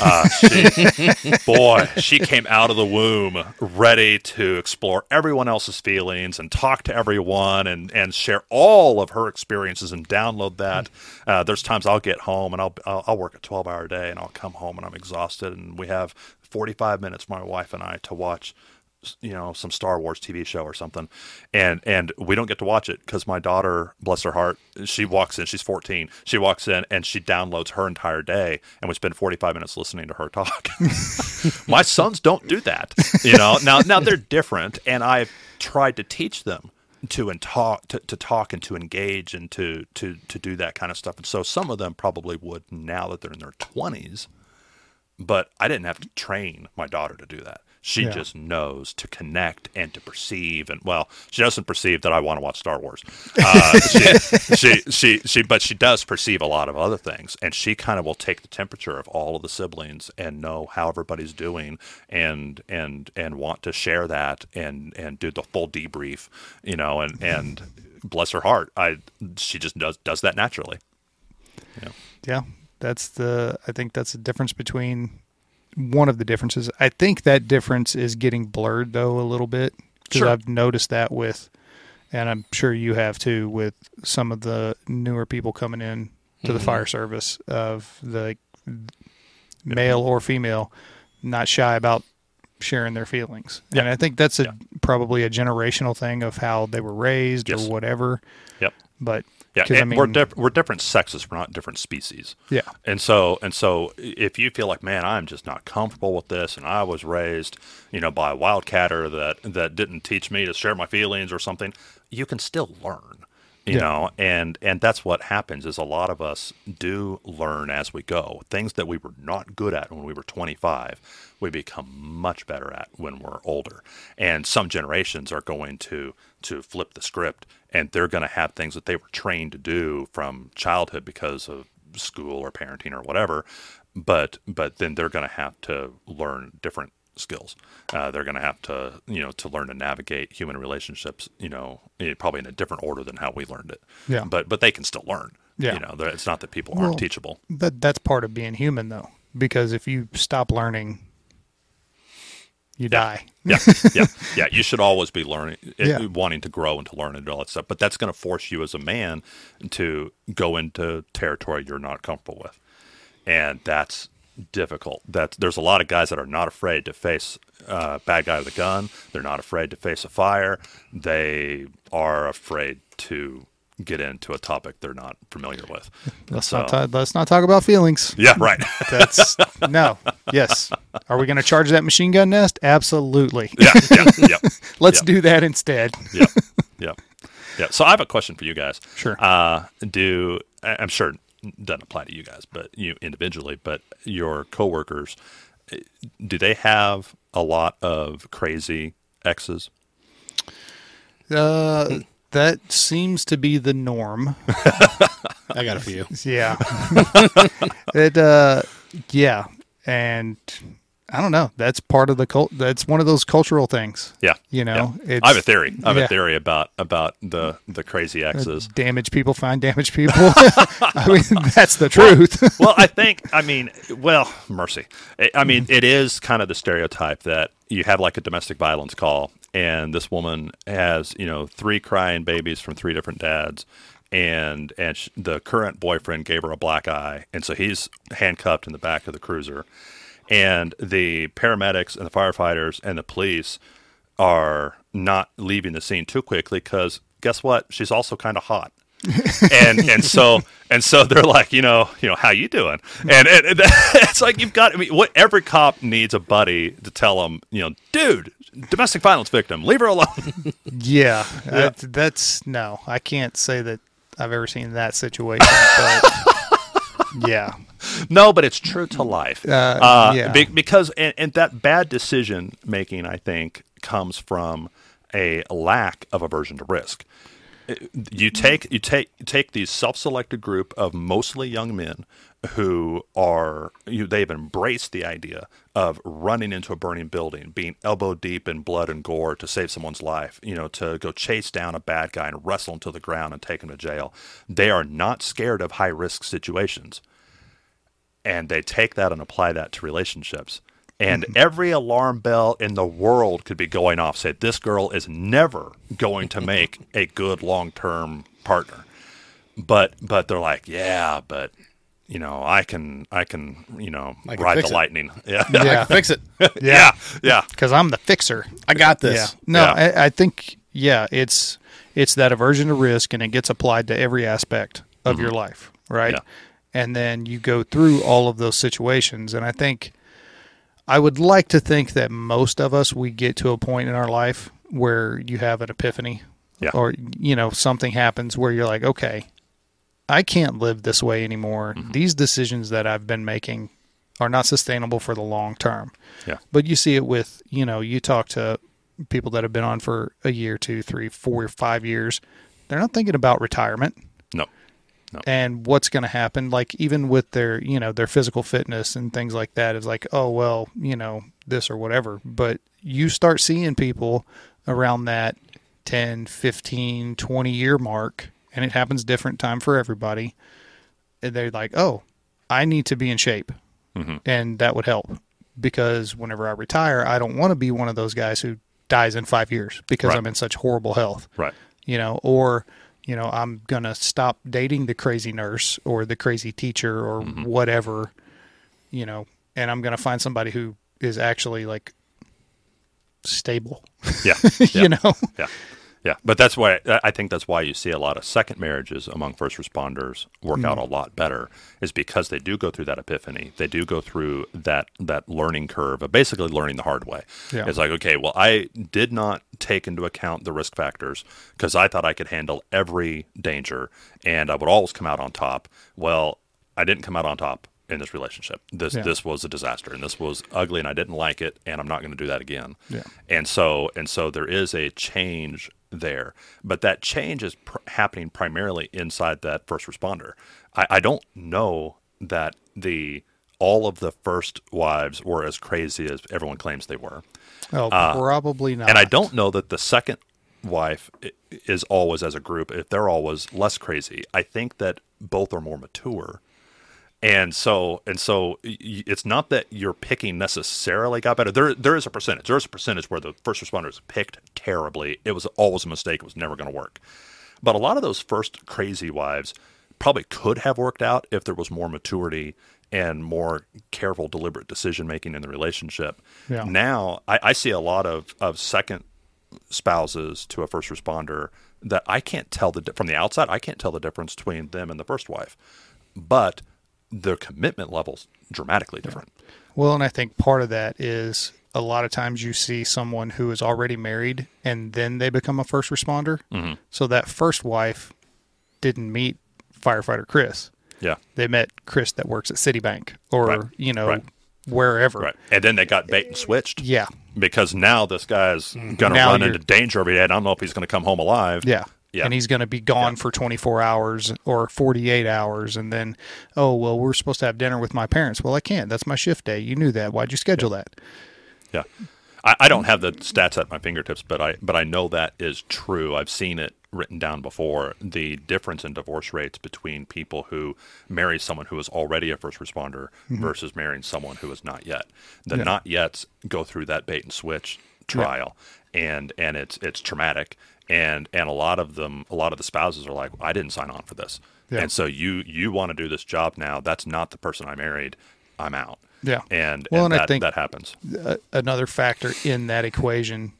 uh, she, boy, she came out of the womb ready to explore everyone else's feelings and talk to everyone and, and share all of her experiences and download that. Uh, there's times I'll get home and I'll, I'll I'll work a 12 hour day and I'll come home and I'm exhausted and we have 45 minutes, my wife and I, to watch you know some Star Wars TV show or something, and and we don't get to watch it because my daughter, bless her heart, she walks in. She's 14. She walks in and she downloads her entire day, and we spend 45 minutes listening to her talk. my sons don't do that, you know. Now now they're different, and I've tried to teach them to and talk to, to talk and to engage and to to to do that kind of stuff. And so some of them probably would now that they're in their 20s but I didn't have to train my daughter to do that. She Yeah. just knows to connect and to perceive, and well, she doesn't perceive that I want to watch Star Wars. Uh, she, she, she, she, but she does perceive a lot of other things, and she kind of will take the temperature of all of the siblings and know how everybody's doing, and and and want to share that and and do the full debrief, you know, and and bless her heart, I she just does does that naturally. Yeah, That's the I think that's the difference between one of the differences. I think that difference is getting blurred though a little bit because Sure. I've noticed that with, and I'm sure you have too with some of the newer people coming in to the Mhm. fire service of the male or female, not shy about sharing their feelings. And I think that's a Yeah. probably a generational thing of how they were raised Yes. or whatever. Yep. But Yeah, I and we're diff- we're different sexes. We're not different species. yeah, And so and so if you feel like, man, I'm just not comfortable with this and I was raised, you know, by a wildcatter that that didn't teach me to share my feelings or something, you can still learn. You Yeah. know, and and that's what happens is a lot of us do learn as we go. Things that we were not good at when we were 25, we become much better at when we're older. And some generations are going to to flip the script and they're going to have things that they were trained to do from childhood because of school or parenting or whatever but but then they're going to have to learn different skills uh, they're going to have to you know to learn to navigate human relationships you know eh, probably in a different order than how we learned it Yeah. but but they can still learn Yeah. you know it's not that people aren't teachable that that's part of being human though because if you stop learning you die. Yeah. Yeah. Yeah. You should always be learning eh, Yeah. wanting to grow and to learn and all that stuff but that's going to force you as a man to go into territory you're not comfortable with. And that's difficult. That there's a lot of guys that are not afraid to face uh, bad guy with a gun. They're not afraid to face a fire. They are afraid to get into a topic they're not familiar with. Let's So- not ta- let's not talk about feelings. Yeah right. That's no yes are we going to charge that machine gun nest absolutely yeah yeah yeah let's Yeah. do that instead yeah, yeah, yeah. So I have a question for you guys. Sure. Uh, do I- I'm sure it doesn't apply to you guys, but you individually, but your coworkers, eh, do they have a lot of crazy exes? uh, that seems to be the norm I got a few. yeah it uh yeah and i don't know that's part of the cult that's one of those cultural things Yeah. you know Yeah. it's I have a theory. I have yeah. a theory about about the the crazy uh, exes. damage people find damage people i mean that's the truth well, I think, I mean, well, mercy. I- I mean, it is kind of the stereotype that you have like a domestic violence call, and this woman has, you know, three crying babies from three different dads, and and sh- the current boyfriend gave her a black eye, and so he's handcuffed in the back of the cruiser, and the paramedics and the firefighters and the police are not leaving the scene too quickly because guess what? She's also kind of hot. and and so and so they're like, you know, you know, how you doing? And, and, and it's like you've got. I mean, what every cop needs a buddy to tell them, you know, dude, domestic violence victim, leave her alone. yeah, That, that's no i can't say that i've ever seen that situation but yeah no, but it's true to life. Uh, Uh, yeah. be- because and, and that bad decision making, I think, comes from a lack of aversion to risk. you take you take you take these self-selected group of mostly young men who are you, they've embraced the idea of running into a burning building, being elbow deep in blood and gore to save someone's life, you know, to go chase down a bad guy and wrestle him to the ground and take him to jail. They are not scared of high risk situations. And they take that and apply that to relationships. And mm-hmm. every alarm bell in the world could be going off. Say, this girl is never going to make a good long term partner. But but they're like, yeah, but you know, I can I can you know can ride the it. lightning. Yeah, I Yeah. can fix it. yeah, yeah. because i'm the fixer I got Yeah. this. No, Yeah. I, I think yeah, it's it's that aversion to risk, and it gets applied to every aspect of mm-hmm. your life, right? Yeah. And then you go through all of those situations, and I think I would like to think that most of us we get to a point in our life where you have an epiphany, Yeah. or you know something happens where you're like, okay, I can't live this way anymore. Mm-hmm. These decisions that I've been making are not sustainable for the long term. Yeah. But you see it with, you know, you talk to people that have been on for a year, two, three, four, five years. They're not thinking about retirement No. No. And what's going to happen. Like even with their, you know, their physical fitness and things like that is like, oh, well, you know, this or whatever. But you start seeing people around that 10, 15, 20 year mark, and it happens different time for everybody. And they're like, oh, I need to be in shape, mm-hmm. and that would help because whenever I retire, I don't want to be one of those guys who dies in five years because Right. I'm in such horrible health. Right. You know, or you know, I'm gonna stop dating the crazy nurse or the crazy teacher or mm-hmm. whatever. You know, and I'm gonna find somebody who is actually like stable. Yeah. yeah. you know. Yeah. Yeah. But that's why I think that's why you see a lot of second marriages among first responders work out a mm. lot better is because they do go through that epiphany. They do go through that that learning curve of basically learning the hard way. Yeah. It's like, okay, well, I did not take into account the risk factors because I thought I could handle every danger and I would always come out on top. Well, I didn't come out on top in this relationship. This Yeah. this was a disaster and this was ugly and I didn't like it and I'm not going to do that again. Yeah. And so and so there is a change there, but that change is pr- happening primarily inside that first responder. I, I don't know that the all of the first wives were as crazy as everyone claims they were, Oh, probably not. Uh, and I don't know that the second wife is always as a group if they're always less crazy. I think that both are more mature. And so, and so, it's not that you're picking necessarily got better. There, there is a percentage. There is a percentage where the first responders picked terribly. It was always a mistake. It was never going to work. But a lot of those first crazy wives probably could have worked out if there was more maturity and more careful, deliberate decision making in the relationship. Yeah. Now, I, I see a lot of of second spouses to a first responder that I can't tell the from the outside. I can't tell the difference between them and the first wife, but their commitment levels dramatically different. Well, and I think part of that is a lot of times you see someone who is already married and then they become a first responder. Mm-hmm. So that first wife didn't meet firefighter Chris. Yeah, They met Chris that works at Citibank or, Right. you know, Right. wherever. right. And then they got bait and switched. Yeah. because now this guy's going to run into danger every day. I don't know if he's going to come home alive. Yeah. Yeah. And he's going to be gone for 24 hours or 48 hours. And then, oh, well, we're supposed to have dinner with my parents. Well, I can't. That's my shift day. You knew that. Why'd you schedule that? Yeah. I, I don't have the stats at my fingertips, but I but I know that is true. I've seen it written down before. The difference in divorce rates between people who marry someone who is already a first responder mm-hmm. versus marrying someone who is not yet. The Yeah. not yet's go through that bait and switch trial, and and it's it's traumatic. And and a lot of them, a lot of the spouses are like, I didn't sign on for this, Yeah. and so you you want to do this job now. That's not the person I married. I'm out. Yeah. And, Well, and and I think- that happens. another factor in that equation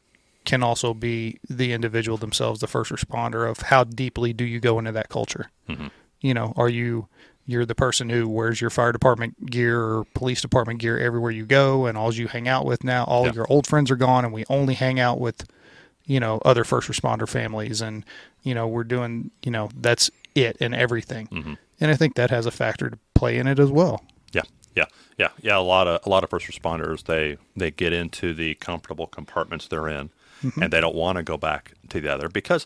can also be the individual themselves, the first responder of how deeply do you go into that culture? Mm-hmm. You know, are you you're the person who wears your fire department gear or police department gear everywhere you go, and all you hang out with now, all Yeah. your old friends are gone, and we only hang out with you know other first responder families, and you know we're doing you know that's it and everything, and I think that has a factor to play in it as well. Yeah, yeah, yeah, yeah. A lot of a lot of first responders they they get into the comfortable compartments they're in, and they don't want to go back to the other because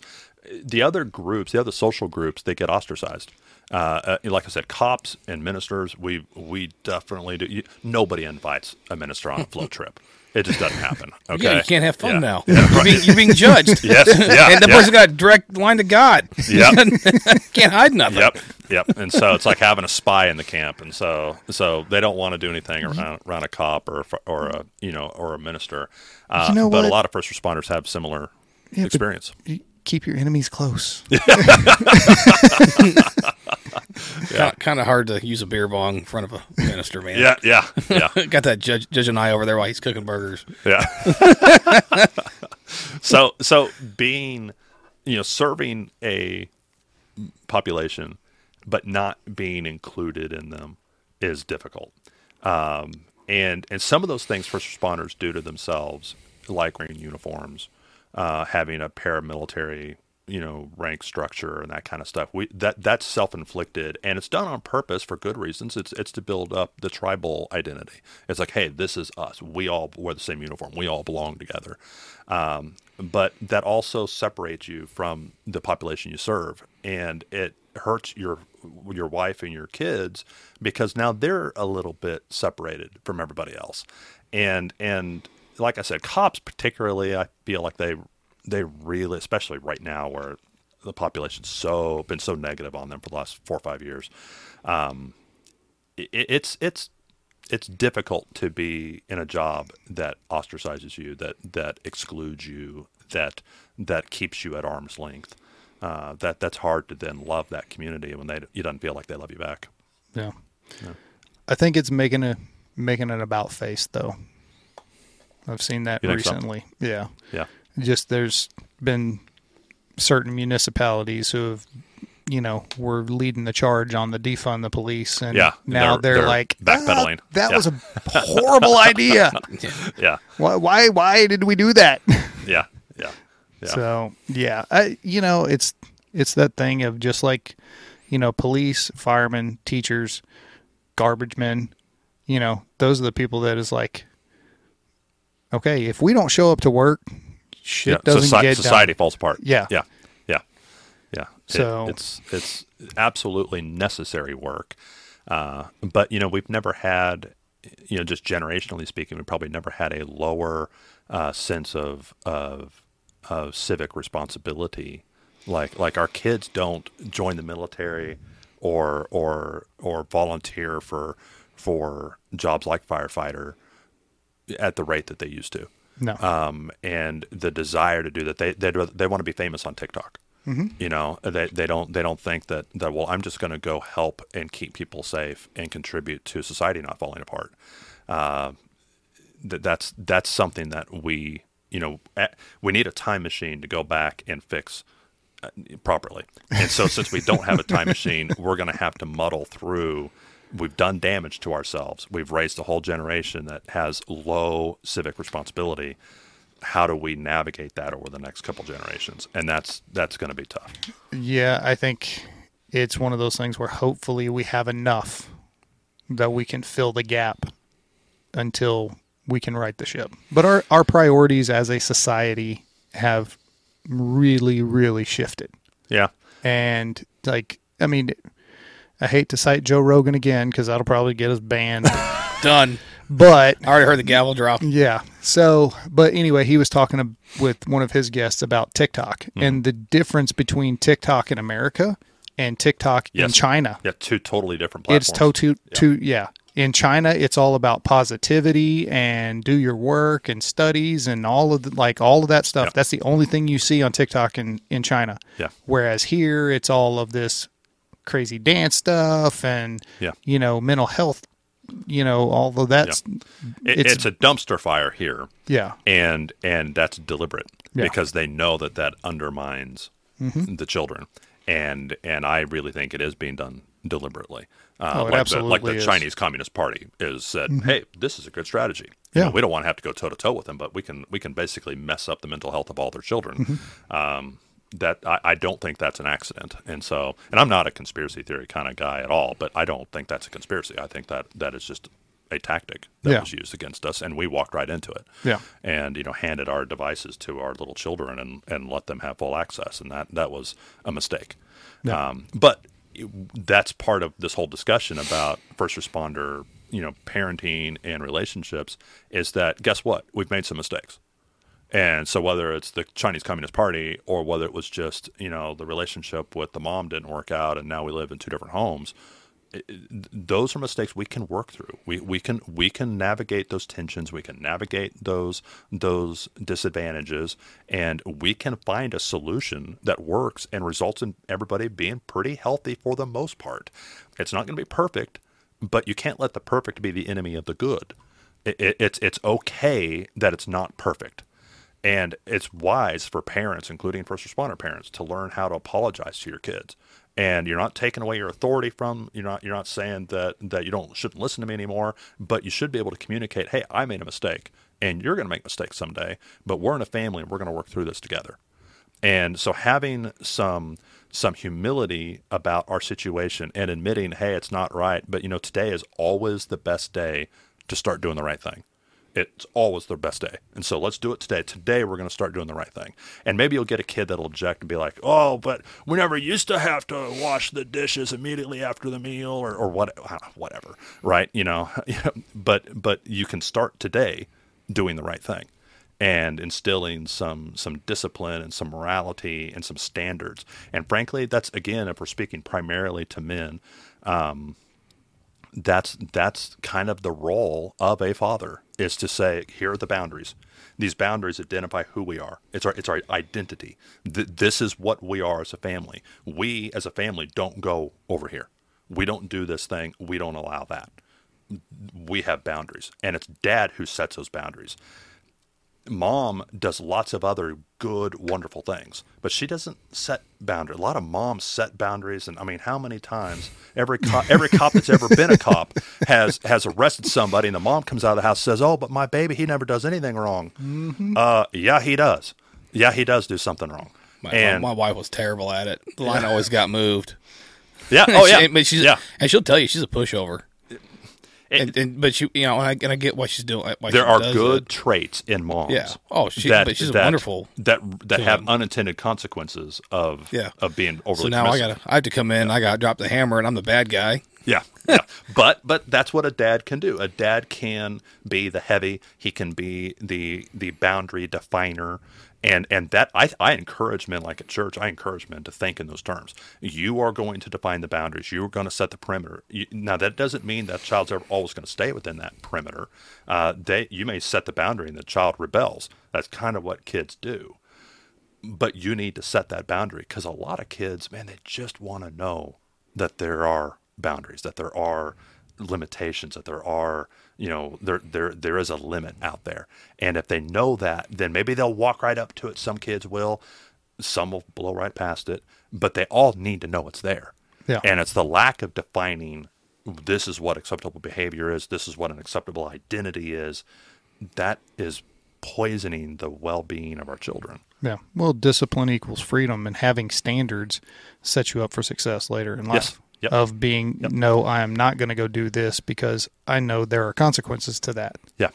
the other groups, the other social groups, they get ostracized. Uh, uh, like I said, cops and ministers, we we definitely do. You, nobody invites a minister on a float trip. It just doesn't happen. Okay, Yeah, you can't have fun Yeah. now. you're, being, you're being judged. Yes, yeah, and the yeah. person got a direct line to God. Yep. Can't hide nothing. Yep, yep. And so it's like having a spy in the camp, and so so they don't want to do anything around, around a cop or a, f- or a you know or a minister. Uh, You know but a lot of first responders have similar but- experience. Keep your enemies close. Kind of hard to use a beer bong in front of a minister, man. Yeah, yeah, yeah, Got that judge, judge and I over there while he's cooking burgers. yeah. so so being you know serving a population but not being included in them is difficult. Um, and and some of those things first responders do to themselves, like wearing uniforms, uh, having a paramilitary you know rank structure and that kind of stuff. We that that's self inflicted and it's done on purpose for good reasons. It's it's to build up the tribal identity. It's like, hey, this is us. We all wear the same uniform. We all belong together. Um, but that also separates you from the population you serve, and it hurts your your wife and your kids because now they're a little bit separated from everybody else. And and like I said, cops particularly, I feel like they they really, especially right now where the population's so been so negative on them for the last four or five years. Um, it, it's it's it's difficult to be in a job that ostracizes you, that that excludes you, that that keeps you at arm's length. Uh, that that's hard to then love that community when they you don't feel like they love you back. Yeah. I think it's making a making an about face though. I've seen that think so? recently. Yeah. Yeah, Just there's been certain municipalities who have you know were leading the charge on the defund the police and Yeah, now they're- they're, they're like backpedaling. "Ah, that Yeah. was a horrible idea yeah, why, why why did we do that yeah, yeah, yeah. So yeah, I, you know, it's it's that thing of just like, you know, police, firemen, teachers, garbage men. You know, those are the people that is like, okay, if we don't show up to work, shit yeah. doesn't Soci- get society done. falls apart. Yeah. yeah, yeah, yeah. It- So- it's it's absolutely necessary work, uh, but you know we've never had, you know, just generationally speaking, we probably never had a lower uh, sense of of of civic responsibility. Like like our kids don't join the military or or or volunteer for for jobs like firefighter at the rate that they used to. No, um, and the desire to do that. They they they want to be famous on TikTok. Mm-hmm. You know, they they don't they don't think that that well, I'm just going to go help and keep people safe and contribute to society not falling apart. Uh, that that's that's something that we you know at, we need a time machine to go back and fix uh, properly. And so since we don't have a time machine, we're going to have to muddle through. We've done damage to ourselves. We've raised a whole generation that has low civic responsibility. How do we navigate that over the next couple generations? And that's that's going to be tough. yeah, I think it's one of those things where hopefully we have enough that we can fill the gap until we can right the ship. But our our priorities as a society have really really shifted. Yeah. and like i mean i hate to cite joe rogan again because that'll probably get us banned Done. but I already heard the gavel drop. yeah so but anyway he was talking to, with one of his guests about tiktok Mm-hmm. and the difference between tiktok in america and tiktok in china Yeah. Two totally different platforms. it's to, to, to yeah in china it's all about positivity and do your work and studies and all of the, like all of that stuff Yeah. that's the only thing you see on tiktok in in china Yeah. whereas here it's all of this crazy dance stuff and Yeah. you know mental health you know all of that's It- it's- it's a dumpster fire here. yeah and and that's deliberate Yeah. because they know that that undermines Mm-hmm. the children and and I really think it is being done deliberately. Uh, Oh, like the, like the is. Mm-hmm. Chinese Communist Party is said, "Hey, this is a good strategy. You Yeah. know, we don't want to have to go toe to toe with them, but we can we can basically mess up the mental health of all their children." Mm-hmm. Um, that I, I don't think that's an accident, and so and I'm not a conspiracy theory kind of guy at all, but I don't think that's a conspiracy. I think that that is just a tactic that Yeah. was used against us, and we walked right into it Yeah. and you know handed our devices to our little children and, and let them have full access and that that was a mistake um, but that's part of this whole discussion about first responder you know parenting and relationships is that guess what we've made some mistakes and so whether it's the Chinese Communist Party or whether it was just you know the relationship with the mom didn't work out and now we live in two different homes those are mistakes we can work through. We we can we can navigate those tensions. We can navigate those those disadvantages, and we can find a solution that works and results in everybody being pretty healthy for the most part. It's not going to be perfect, but you can't let the perfect be the enemy of the good. It, it, it's it's okay that it's not perfect. And it's wise for parents, including first responder parents, to learn how to apologize to your kids. And you're not taking away your authority from you're not you're not saying that that you don't shouldn't listen to me anymore, but you should be able to communicate, "Hey, I made a mistake and you're going to make mistakes someday, but we're in a family and we're going to work through this together." And so having some some humility about our situation and admitting, "Hey, it's not right, but you know, today is always the best day to start doing the right thing." It's always their best day. And so let's do it today. Today we're going to start doing the right thing. And maybe you'll get a kid that'll object and be like, "Oh, but we never used to have to wash the dishes immediately after the meal or or what whatever." Right? You know, but but you can start today doing the right thing and instilling some some discipline and some morality and some standards. And frankly, that's again if we're speaking primarily to men, um, that's that's kind of the role of a father is to say here are the boundaries. These boundaries identify who we are. It's our it's our identity. Th- this is what we are as a family. We as a family don't go over here. We don't do this thing. We don't allow that. We have boundaries. And it's dad who sets those boundaries mom does lots of other good, wonderful things, but she doesn't set boundaries. A lot of moms set boundaries, and I mean, how many times every cop, every cop that's ever been a cop has has arrested somebody, and the mom comes out of the house and says, "Oh, but my baby, he never does anything wrong." Uh, yeah, he does. Yeah, he does do something wrong. My, and my, my wife was terrible at it. The line always got moved. yeah, oh She- yeah, but she's yeah. and she'll tell you she's a pushover. It- and, and but she, you know, and I, and I get why she's doing. Why there are good it. traits in moms. Yeah. Oh, she- but she's a wonderful that that have kid. unintended consequences of Yeah. of being overly. So now I gotta, I have to come in. I gotta drop the hammer, and I'm the bad guy. Yeah, yeah. but but that's what a dad can do. A dad can be the heavy. He can be the the boundary definer. And and that I I encourage men like at church. I encourage men to think in those terms. You are going to define the boundaries. You are going to set the perimeter. You, now that doesn't mean that child's always going to stay within that perimeter. Uh, they you may set the boundary and the child rebels. That's kind of what kids do but you need to set that boundary because a lot of kids, man, they just want to know that there are boundaries, that there are limitations, that there are, you know, there there there is a limit out there. And if they know that, then maybe they'll walk right up to it. Some kids will, some will blow right past it, but they all need to know it's there. Yeah. And it's the lack of defining this is what acceptable behavior is, this is what an acceptable identity is, that is poisoning the well-being of our children. Yeah. Well, discipline equals freedom, and having standards sets you up for success later in life. Yes. Yep. Of being, no, I am not going to go do this because I know there are consequences to that. Yeah.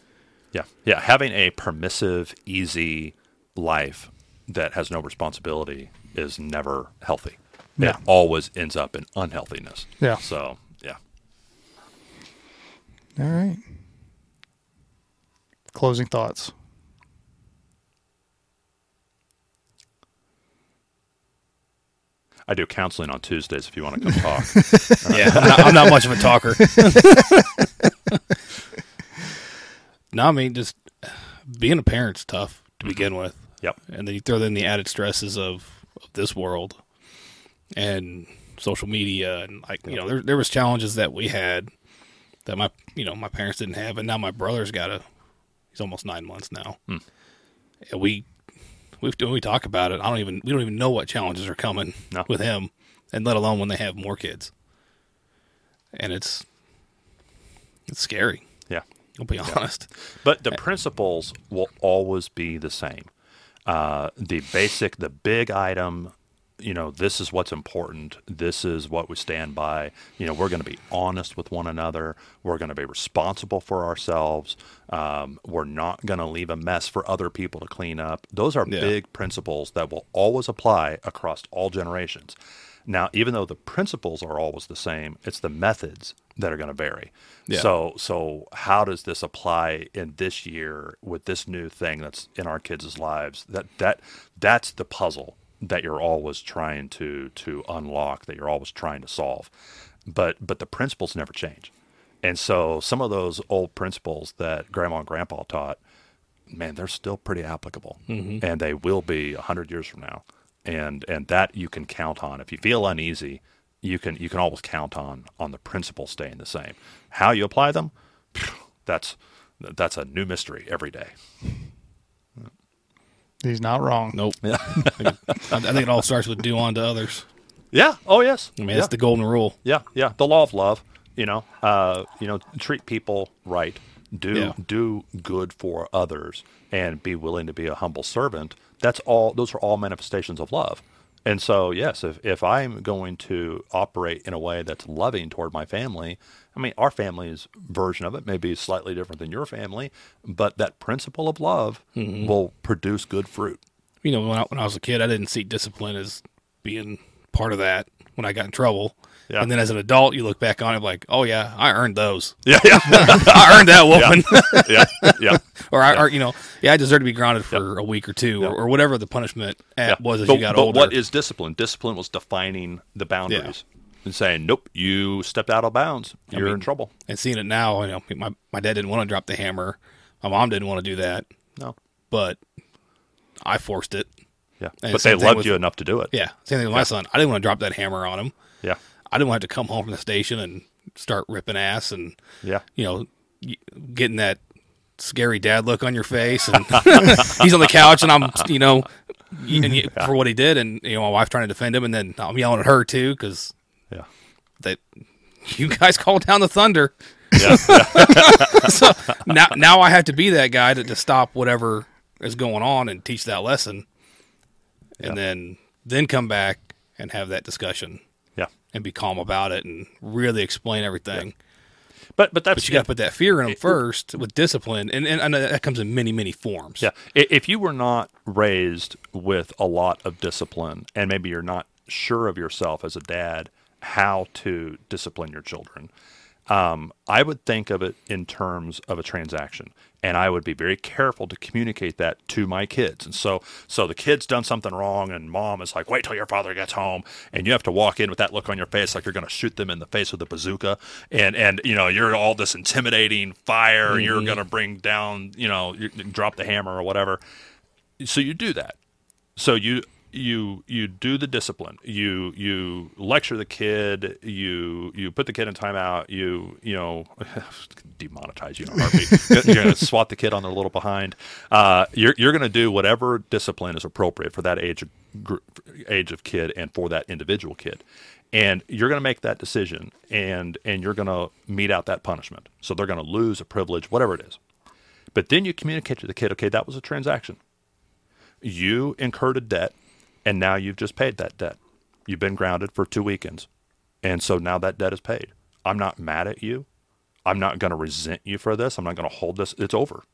Yeah. Yeah. Having a permissive, easy life that has no responsibility is never healthy. Yeah. It always ends up in unhealthiness. Yeah. So, yeah. All right. Closing thoughts. I do counseling on Tuesdays if you want to come talk. Yeah, I'm not, I'm not much of a talker. no, I mean just being a parent's tough to begin with, yep. and then you throw in the added stresses of, of this world and social media, and like you know, there there was challenges that we had that my you know my parents didn't have, and now my brother's got a he's almost nine months now, Hmm. and we we when we talk about it, I don't even we don't even know what challenges are coming No. with him, and let alone when they have more kids, and it's it's scary. Yeah. I'll be honest. But the principles will always be the same. Uh, the basic, the big item, you know, this is what's important. This is what we stand by. You know, we're going to be honest with one another. We're going to be responsible for ourselves. Um, we're not going to leave a mess for other people to clean up. Those are Yeah. big principles that will always apply across all generations. Now, even though the principles are always the same, it's the methods that are going to vary. Yeah. So, so how does this apply in this year with this new thing that's in our kids' lives? That that that's the puzzle that you're always trying to to unlock, that you're always trying to solve. But but the principles never change. And so some of those old principles that grandma and grandpa taught, man, they're still pretty applicable, mm-hmm. and they will be a hundred years from now. And and that you can count on. If you feel uneasy, you can you can always count on on the principles staying the same. How you apply them, that's that's a new mystery every day. He's not wrong. Nope. I, I think it all starts with do unto others. Yeah. Oh yes. I mean, yeah. that's the golden rule. Yeah, yeah. The law of love. You know, uh, you know, treat people right. Do Yeah. do good for others, and be willing to be a humble servant. That's all. Those are all manifestations of love. And so, yes, if if I'm going to operate in a way that's loving toward my family, I mean, our family's version of it may be slightly different than your family, but that principle of love Mm-hmm. will produce good fruit. You know, when I, when I was a kid, I didn't see discipline as being part of that when I got in trouble. Yeah. And then as an adult, you look back on it like, oh, yeah, I earned those. Yeah, yeah, I earned that whooping. yeah, yeah. or, I, or, you know, yeah, I deserve to be grounded for a week or two Yeah. or, or whatever the punishment Yeah. was as but, you got but older. what is discipline? Discipline was defining the boundaries. and saying, "Nope, you stepped out of bounds. You're in mean- trouble." And seeing it now, you know, my my dad didn't want to drop the hammer. My mom didn't want to do that, No, but I forced it. yeah, And but they loved with- you enough to do it. Yeah, same thing with my son. I didn't want to drop that hammer on him. Yeah, I didn't want to have to come home from the station and start ripping ass and yeah. you know getting that scary dad look on your face and he's on the couch and I'm you know and y- for what he did and you know my wife trying to defend him and then I'm yelling at her too because Yeah. that you guys called down the thunder Yeah. so now now I have to be that guy to, to stop whatever is going on and teach that lesson and then then come back and have that discussion yeah. And be calm about it and really explain everything But but that's but you got to put that fear in them first with discipline, and, and I know that comes in many, many forms. Yeah. If you were not raised with a lot of discipline and maybe you're not sure of yourself as a dad how to discipline your children, um, I would think of it in terms of a transaction. And I would be very careful to communicate that to my kids. And so, so the kid's done something wrong, and mom is like, "Wait till your father gets home," and you have to walk in with that look on your face, like you're going to shoot them in the face with a bazooka, and and you know you're all this intimidating fire, and you're going to bring down, you know, you drop the hammer or whatever. So you do that. So you you you do the discipline. You you lecture the kid. You you put the kid in timeout. You you know demonetize you heartbeat. you're going to swat the kid on their little behind. Uh, you're you're going to do whatever discipline is appropriate for that age gr- age of kid and for that individual kid. And you're going to make that decision, and and you're going to mete out that punishment. So they're going to lose a privilege, whatever it is. But then you communicate to the kid, okay, that was a transaction you incurred a debt and now you've just paid that debt. You've been grounded for two weekends. And so now that debt is paid. I'm not mad at you. I'm not going to resent you for this. I'm not going to hold this. It's over.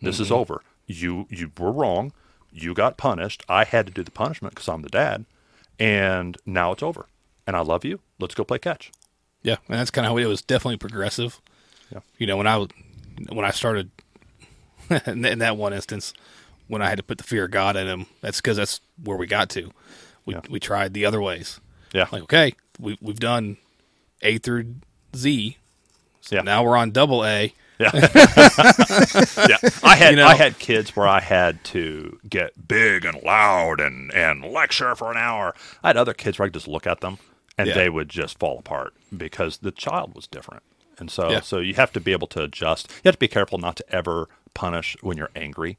This is mm-hmm. over. You you were wrong. You got punished. I had to do the punishment because I'm the dad. And now it's over. And I love you. Let's go play catch. yeah, and that's kind of how it was. Definitely progressive. Yeah. You know, when I when I started in that one instance, when I had to put the fear of God in him, that's because that's where we got to. We Yeah. we tried the other ways. Yeah. Like, okay, we we've done A through Z. So Yeah. now we're on double A. Yeah. yeah. I had You know? I had kids where I had to get big and loud and, and lecture for an hour. I had other kids where I could just look at them and Yeah. they would just fall apart because the child was different. And so Yeah. so you have to be able to adjust. You have to be careful not to ever punish when you're angry.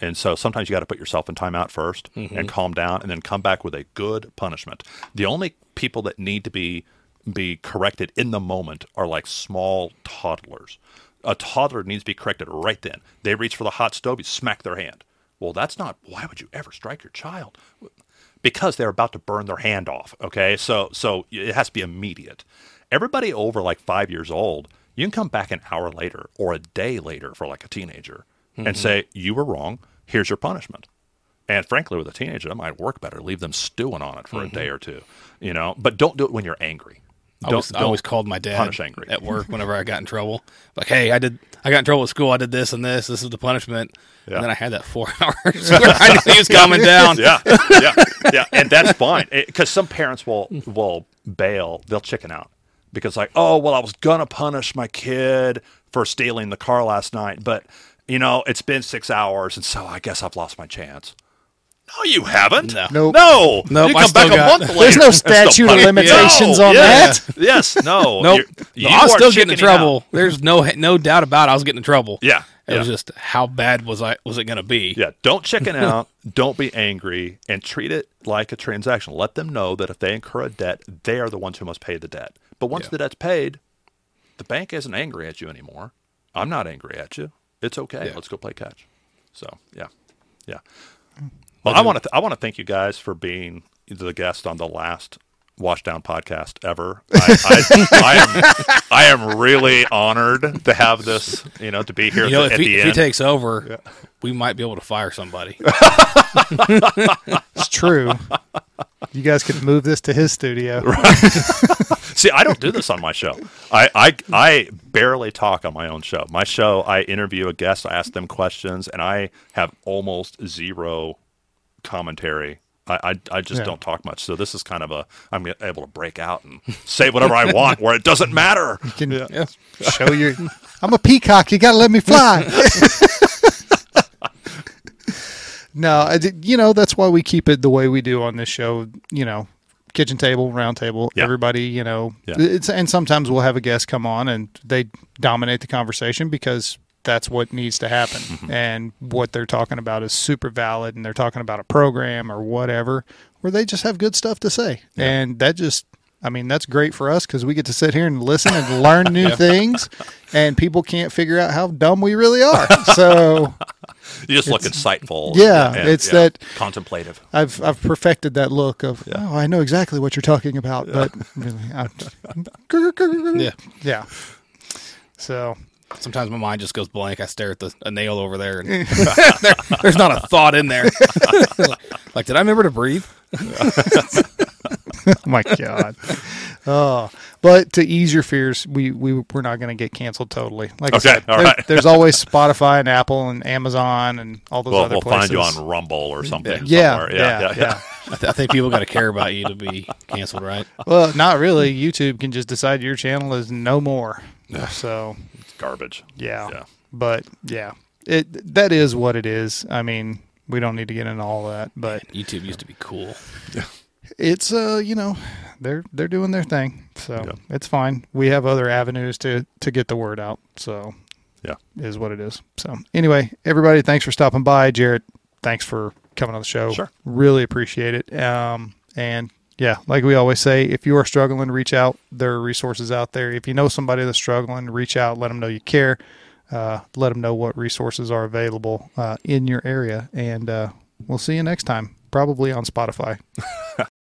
And so sometimes you got to put yourself in timeout 1st Mm-hmm. and calm down and then come back with a good punishment. The only people that need to be be corrected in the moment are like small toddlers. A toddler needs to be corrected right then. They reach for the hot stove, you smack their hand. Well, that's not why would you ever strike your child? Because they're about to burn their hand off, okay? So so it has to be immediate. Everybody over like 5 years old, you can come back an hour later or a day later for like a teenager and mm-hmm. say you were wrong, here's your punishment. And frankly, with a teenager, that might work better. Leave them stewing on it for a day mm-hmm. or two, you know. But don't do it when you're angry. I always, I always called my dad punish angry. at work whenever I got in trouble. Like, hey, I did, I got in trouble at school. I did this and this. This is the punishment. Yeah. And then I had that four hours where I knew he was coming down. yeah, yeah, yeah, and that's fine eh, because some parents will will bail. They'll chicken out because like, oh well, I was gonna punish my kid for stealing the car last night, but you know it's been six hours, and so I guess I've lost my chance. No, you haven't. No. Nope. No, Nope, You come back a month later. There's no statute of limitations No, on yeah. that. Yes, no. Nope. You're- No, you I was are still getting in chickening out. trouble. There's no no doubt about it. I was getting in trouble. Yeah, It yeah. was just how bad was I was it going to be? Yeah, don't chicken out. don't be angry, and treat it like a transaction. Let them know that if they incur a debt, they are the ones who must pay the debt. But once Yeah. the debt's paid, the bank isn't angry at you anymore. I'm not angry at you. It's okay. Yeah. Let's go play catch. So yeah, yeah. Well, I want to th- I want to thank you guys for being the guest on the last Washdown podcast ever. I, I, I am I am really honored to have this. You know, to be here You know, at, if the he, if he takes over, we might be able to fire somebody. It's true. you guys could move this to his studio. See, I don't do this on my show. I, I I barely talk on my own show. My show, I interview a guest, I ask them questions, and I have almost zero commentary I, I, I just Yeah. don't talk much. So this is kind of a I'm able to break out and say whatever I want where it doesn't matter. You can Yeah. show your. I'm a peacock. You got to let me fly. no, I did, you know that's why we keep it the way we do on this show. You know, kitchen table, round table, Yeah. everybody. You know, Yeah. it's and sometimes we'll have a guest come on and they dominate the conversation because that's what needs to happen Mm-hmm. and what they're talking about is super valid and they're talking about a program or whatever where they just have good stuff to say and that just i mean that's great for us because we get to sit here and listen and learn new things and people can't figure out how dumb we really are so You just look insightful. Yeah, it's that- contemplative. i've i've perfected that look of oh i know exactly what you're talking about but really I, Yeah. yeah so Sometimes my mind just goes blank. I stare at the a nail over there, and there, there's not a thought in there. like, did I remember to breathe? Oh my god oh but to ease your fears we, we we're not going to get canceled totally like Okay, i said all there- right. there's always spotify and apple and amazon and all those We'll, other we'll places find you on Rumble or something. yeah somewhere. yeah yeah, yeah. I, th- I think people got to care about you to be canceled, right? well not really youtube can just decide your channel is no more so It's garbage. yeah. Yeah. but yeah it that is what it is i mean we don't need to get into all that but YouTube used to be cool. It's uh you know they're they're doing their thing. So Yeah. it's fine. We have other avenues to to get the word out. So Yeah. is what it is. So anyway everybody thanks for stopping by. Jared thanks for coming on the show. Sure. really appreciate it. Um and yeah like we always say if you are struggling reach out. There are resources out there. If you know somebody that's struggling reach out. Let them know you care. Uh, let them know what resources are available uh, in your area. And uh, we'll see you next time probably on spotify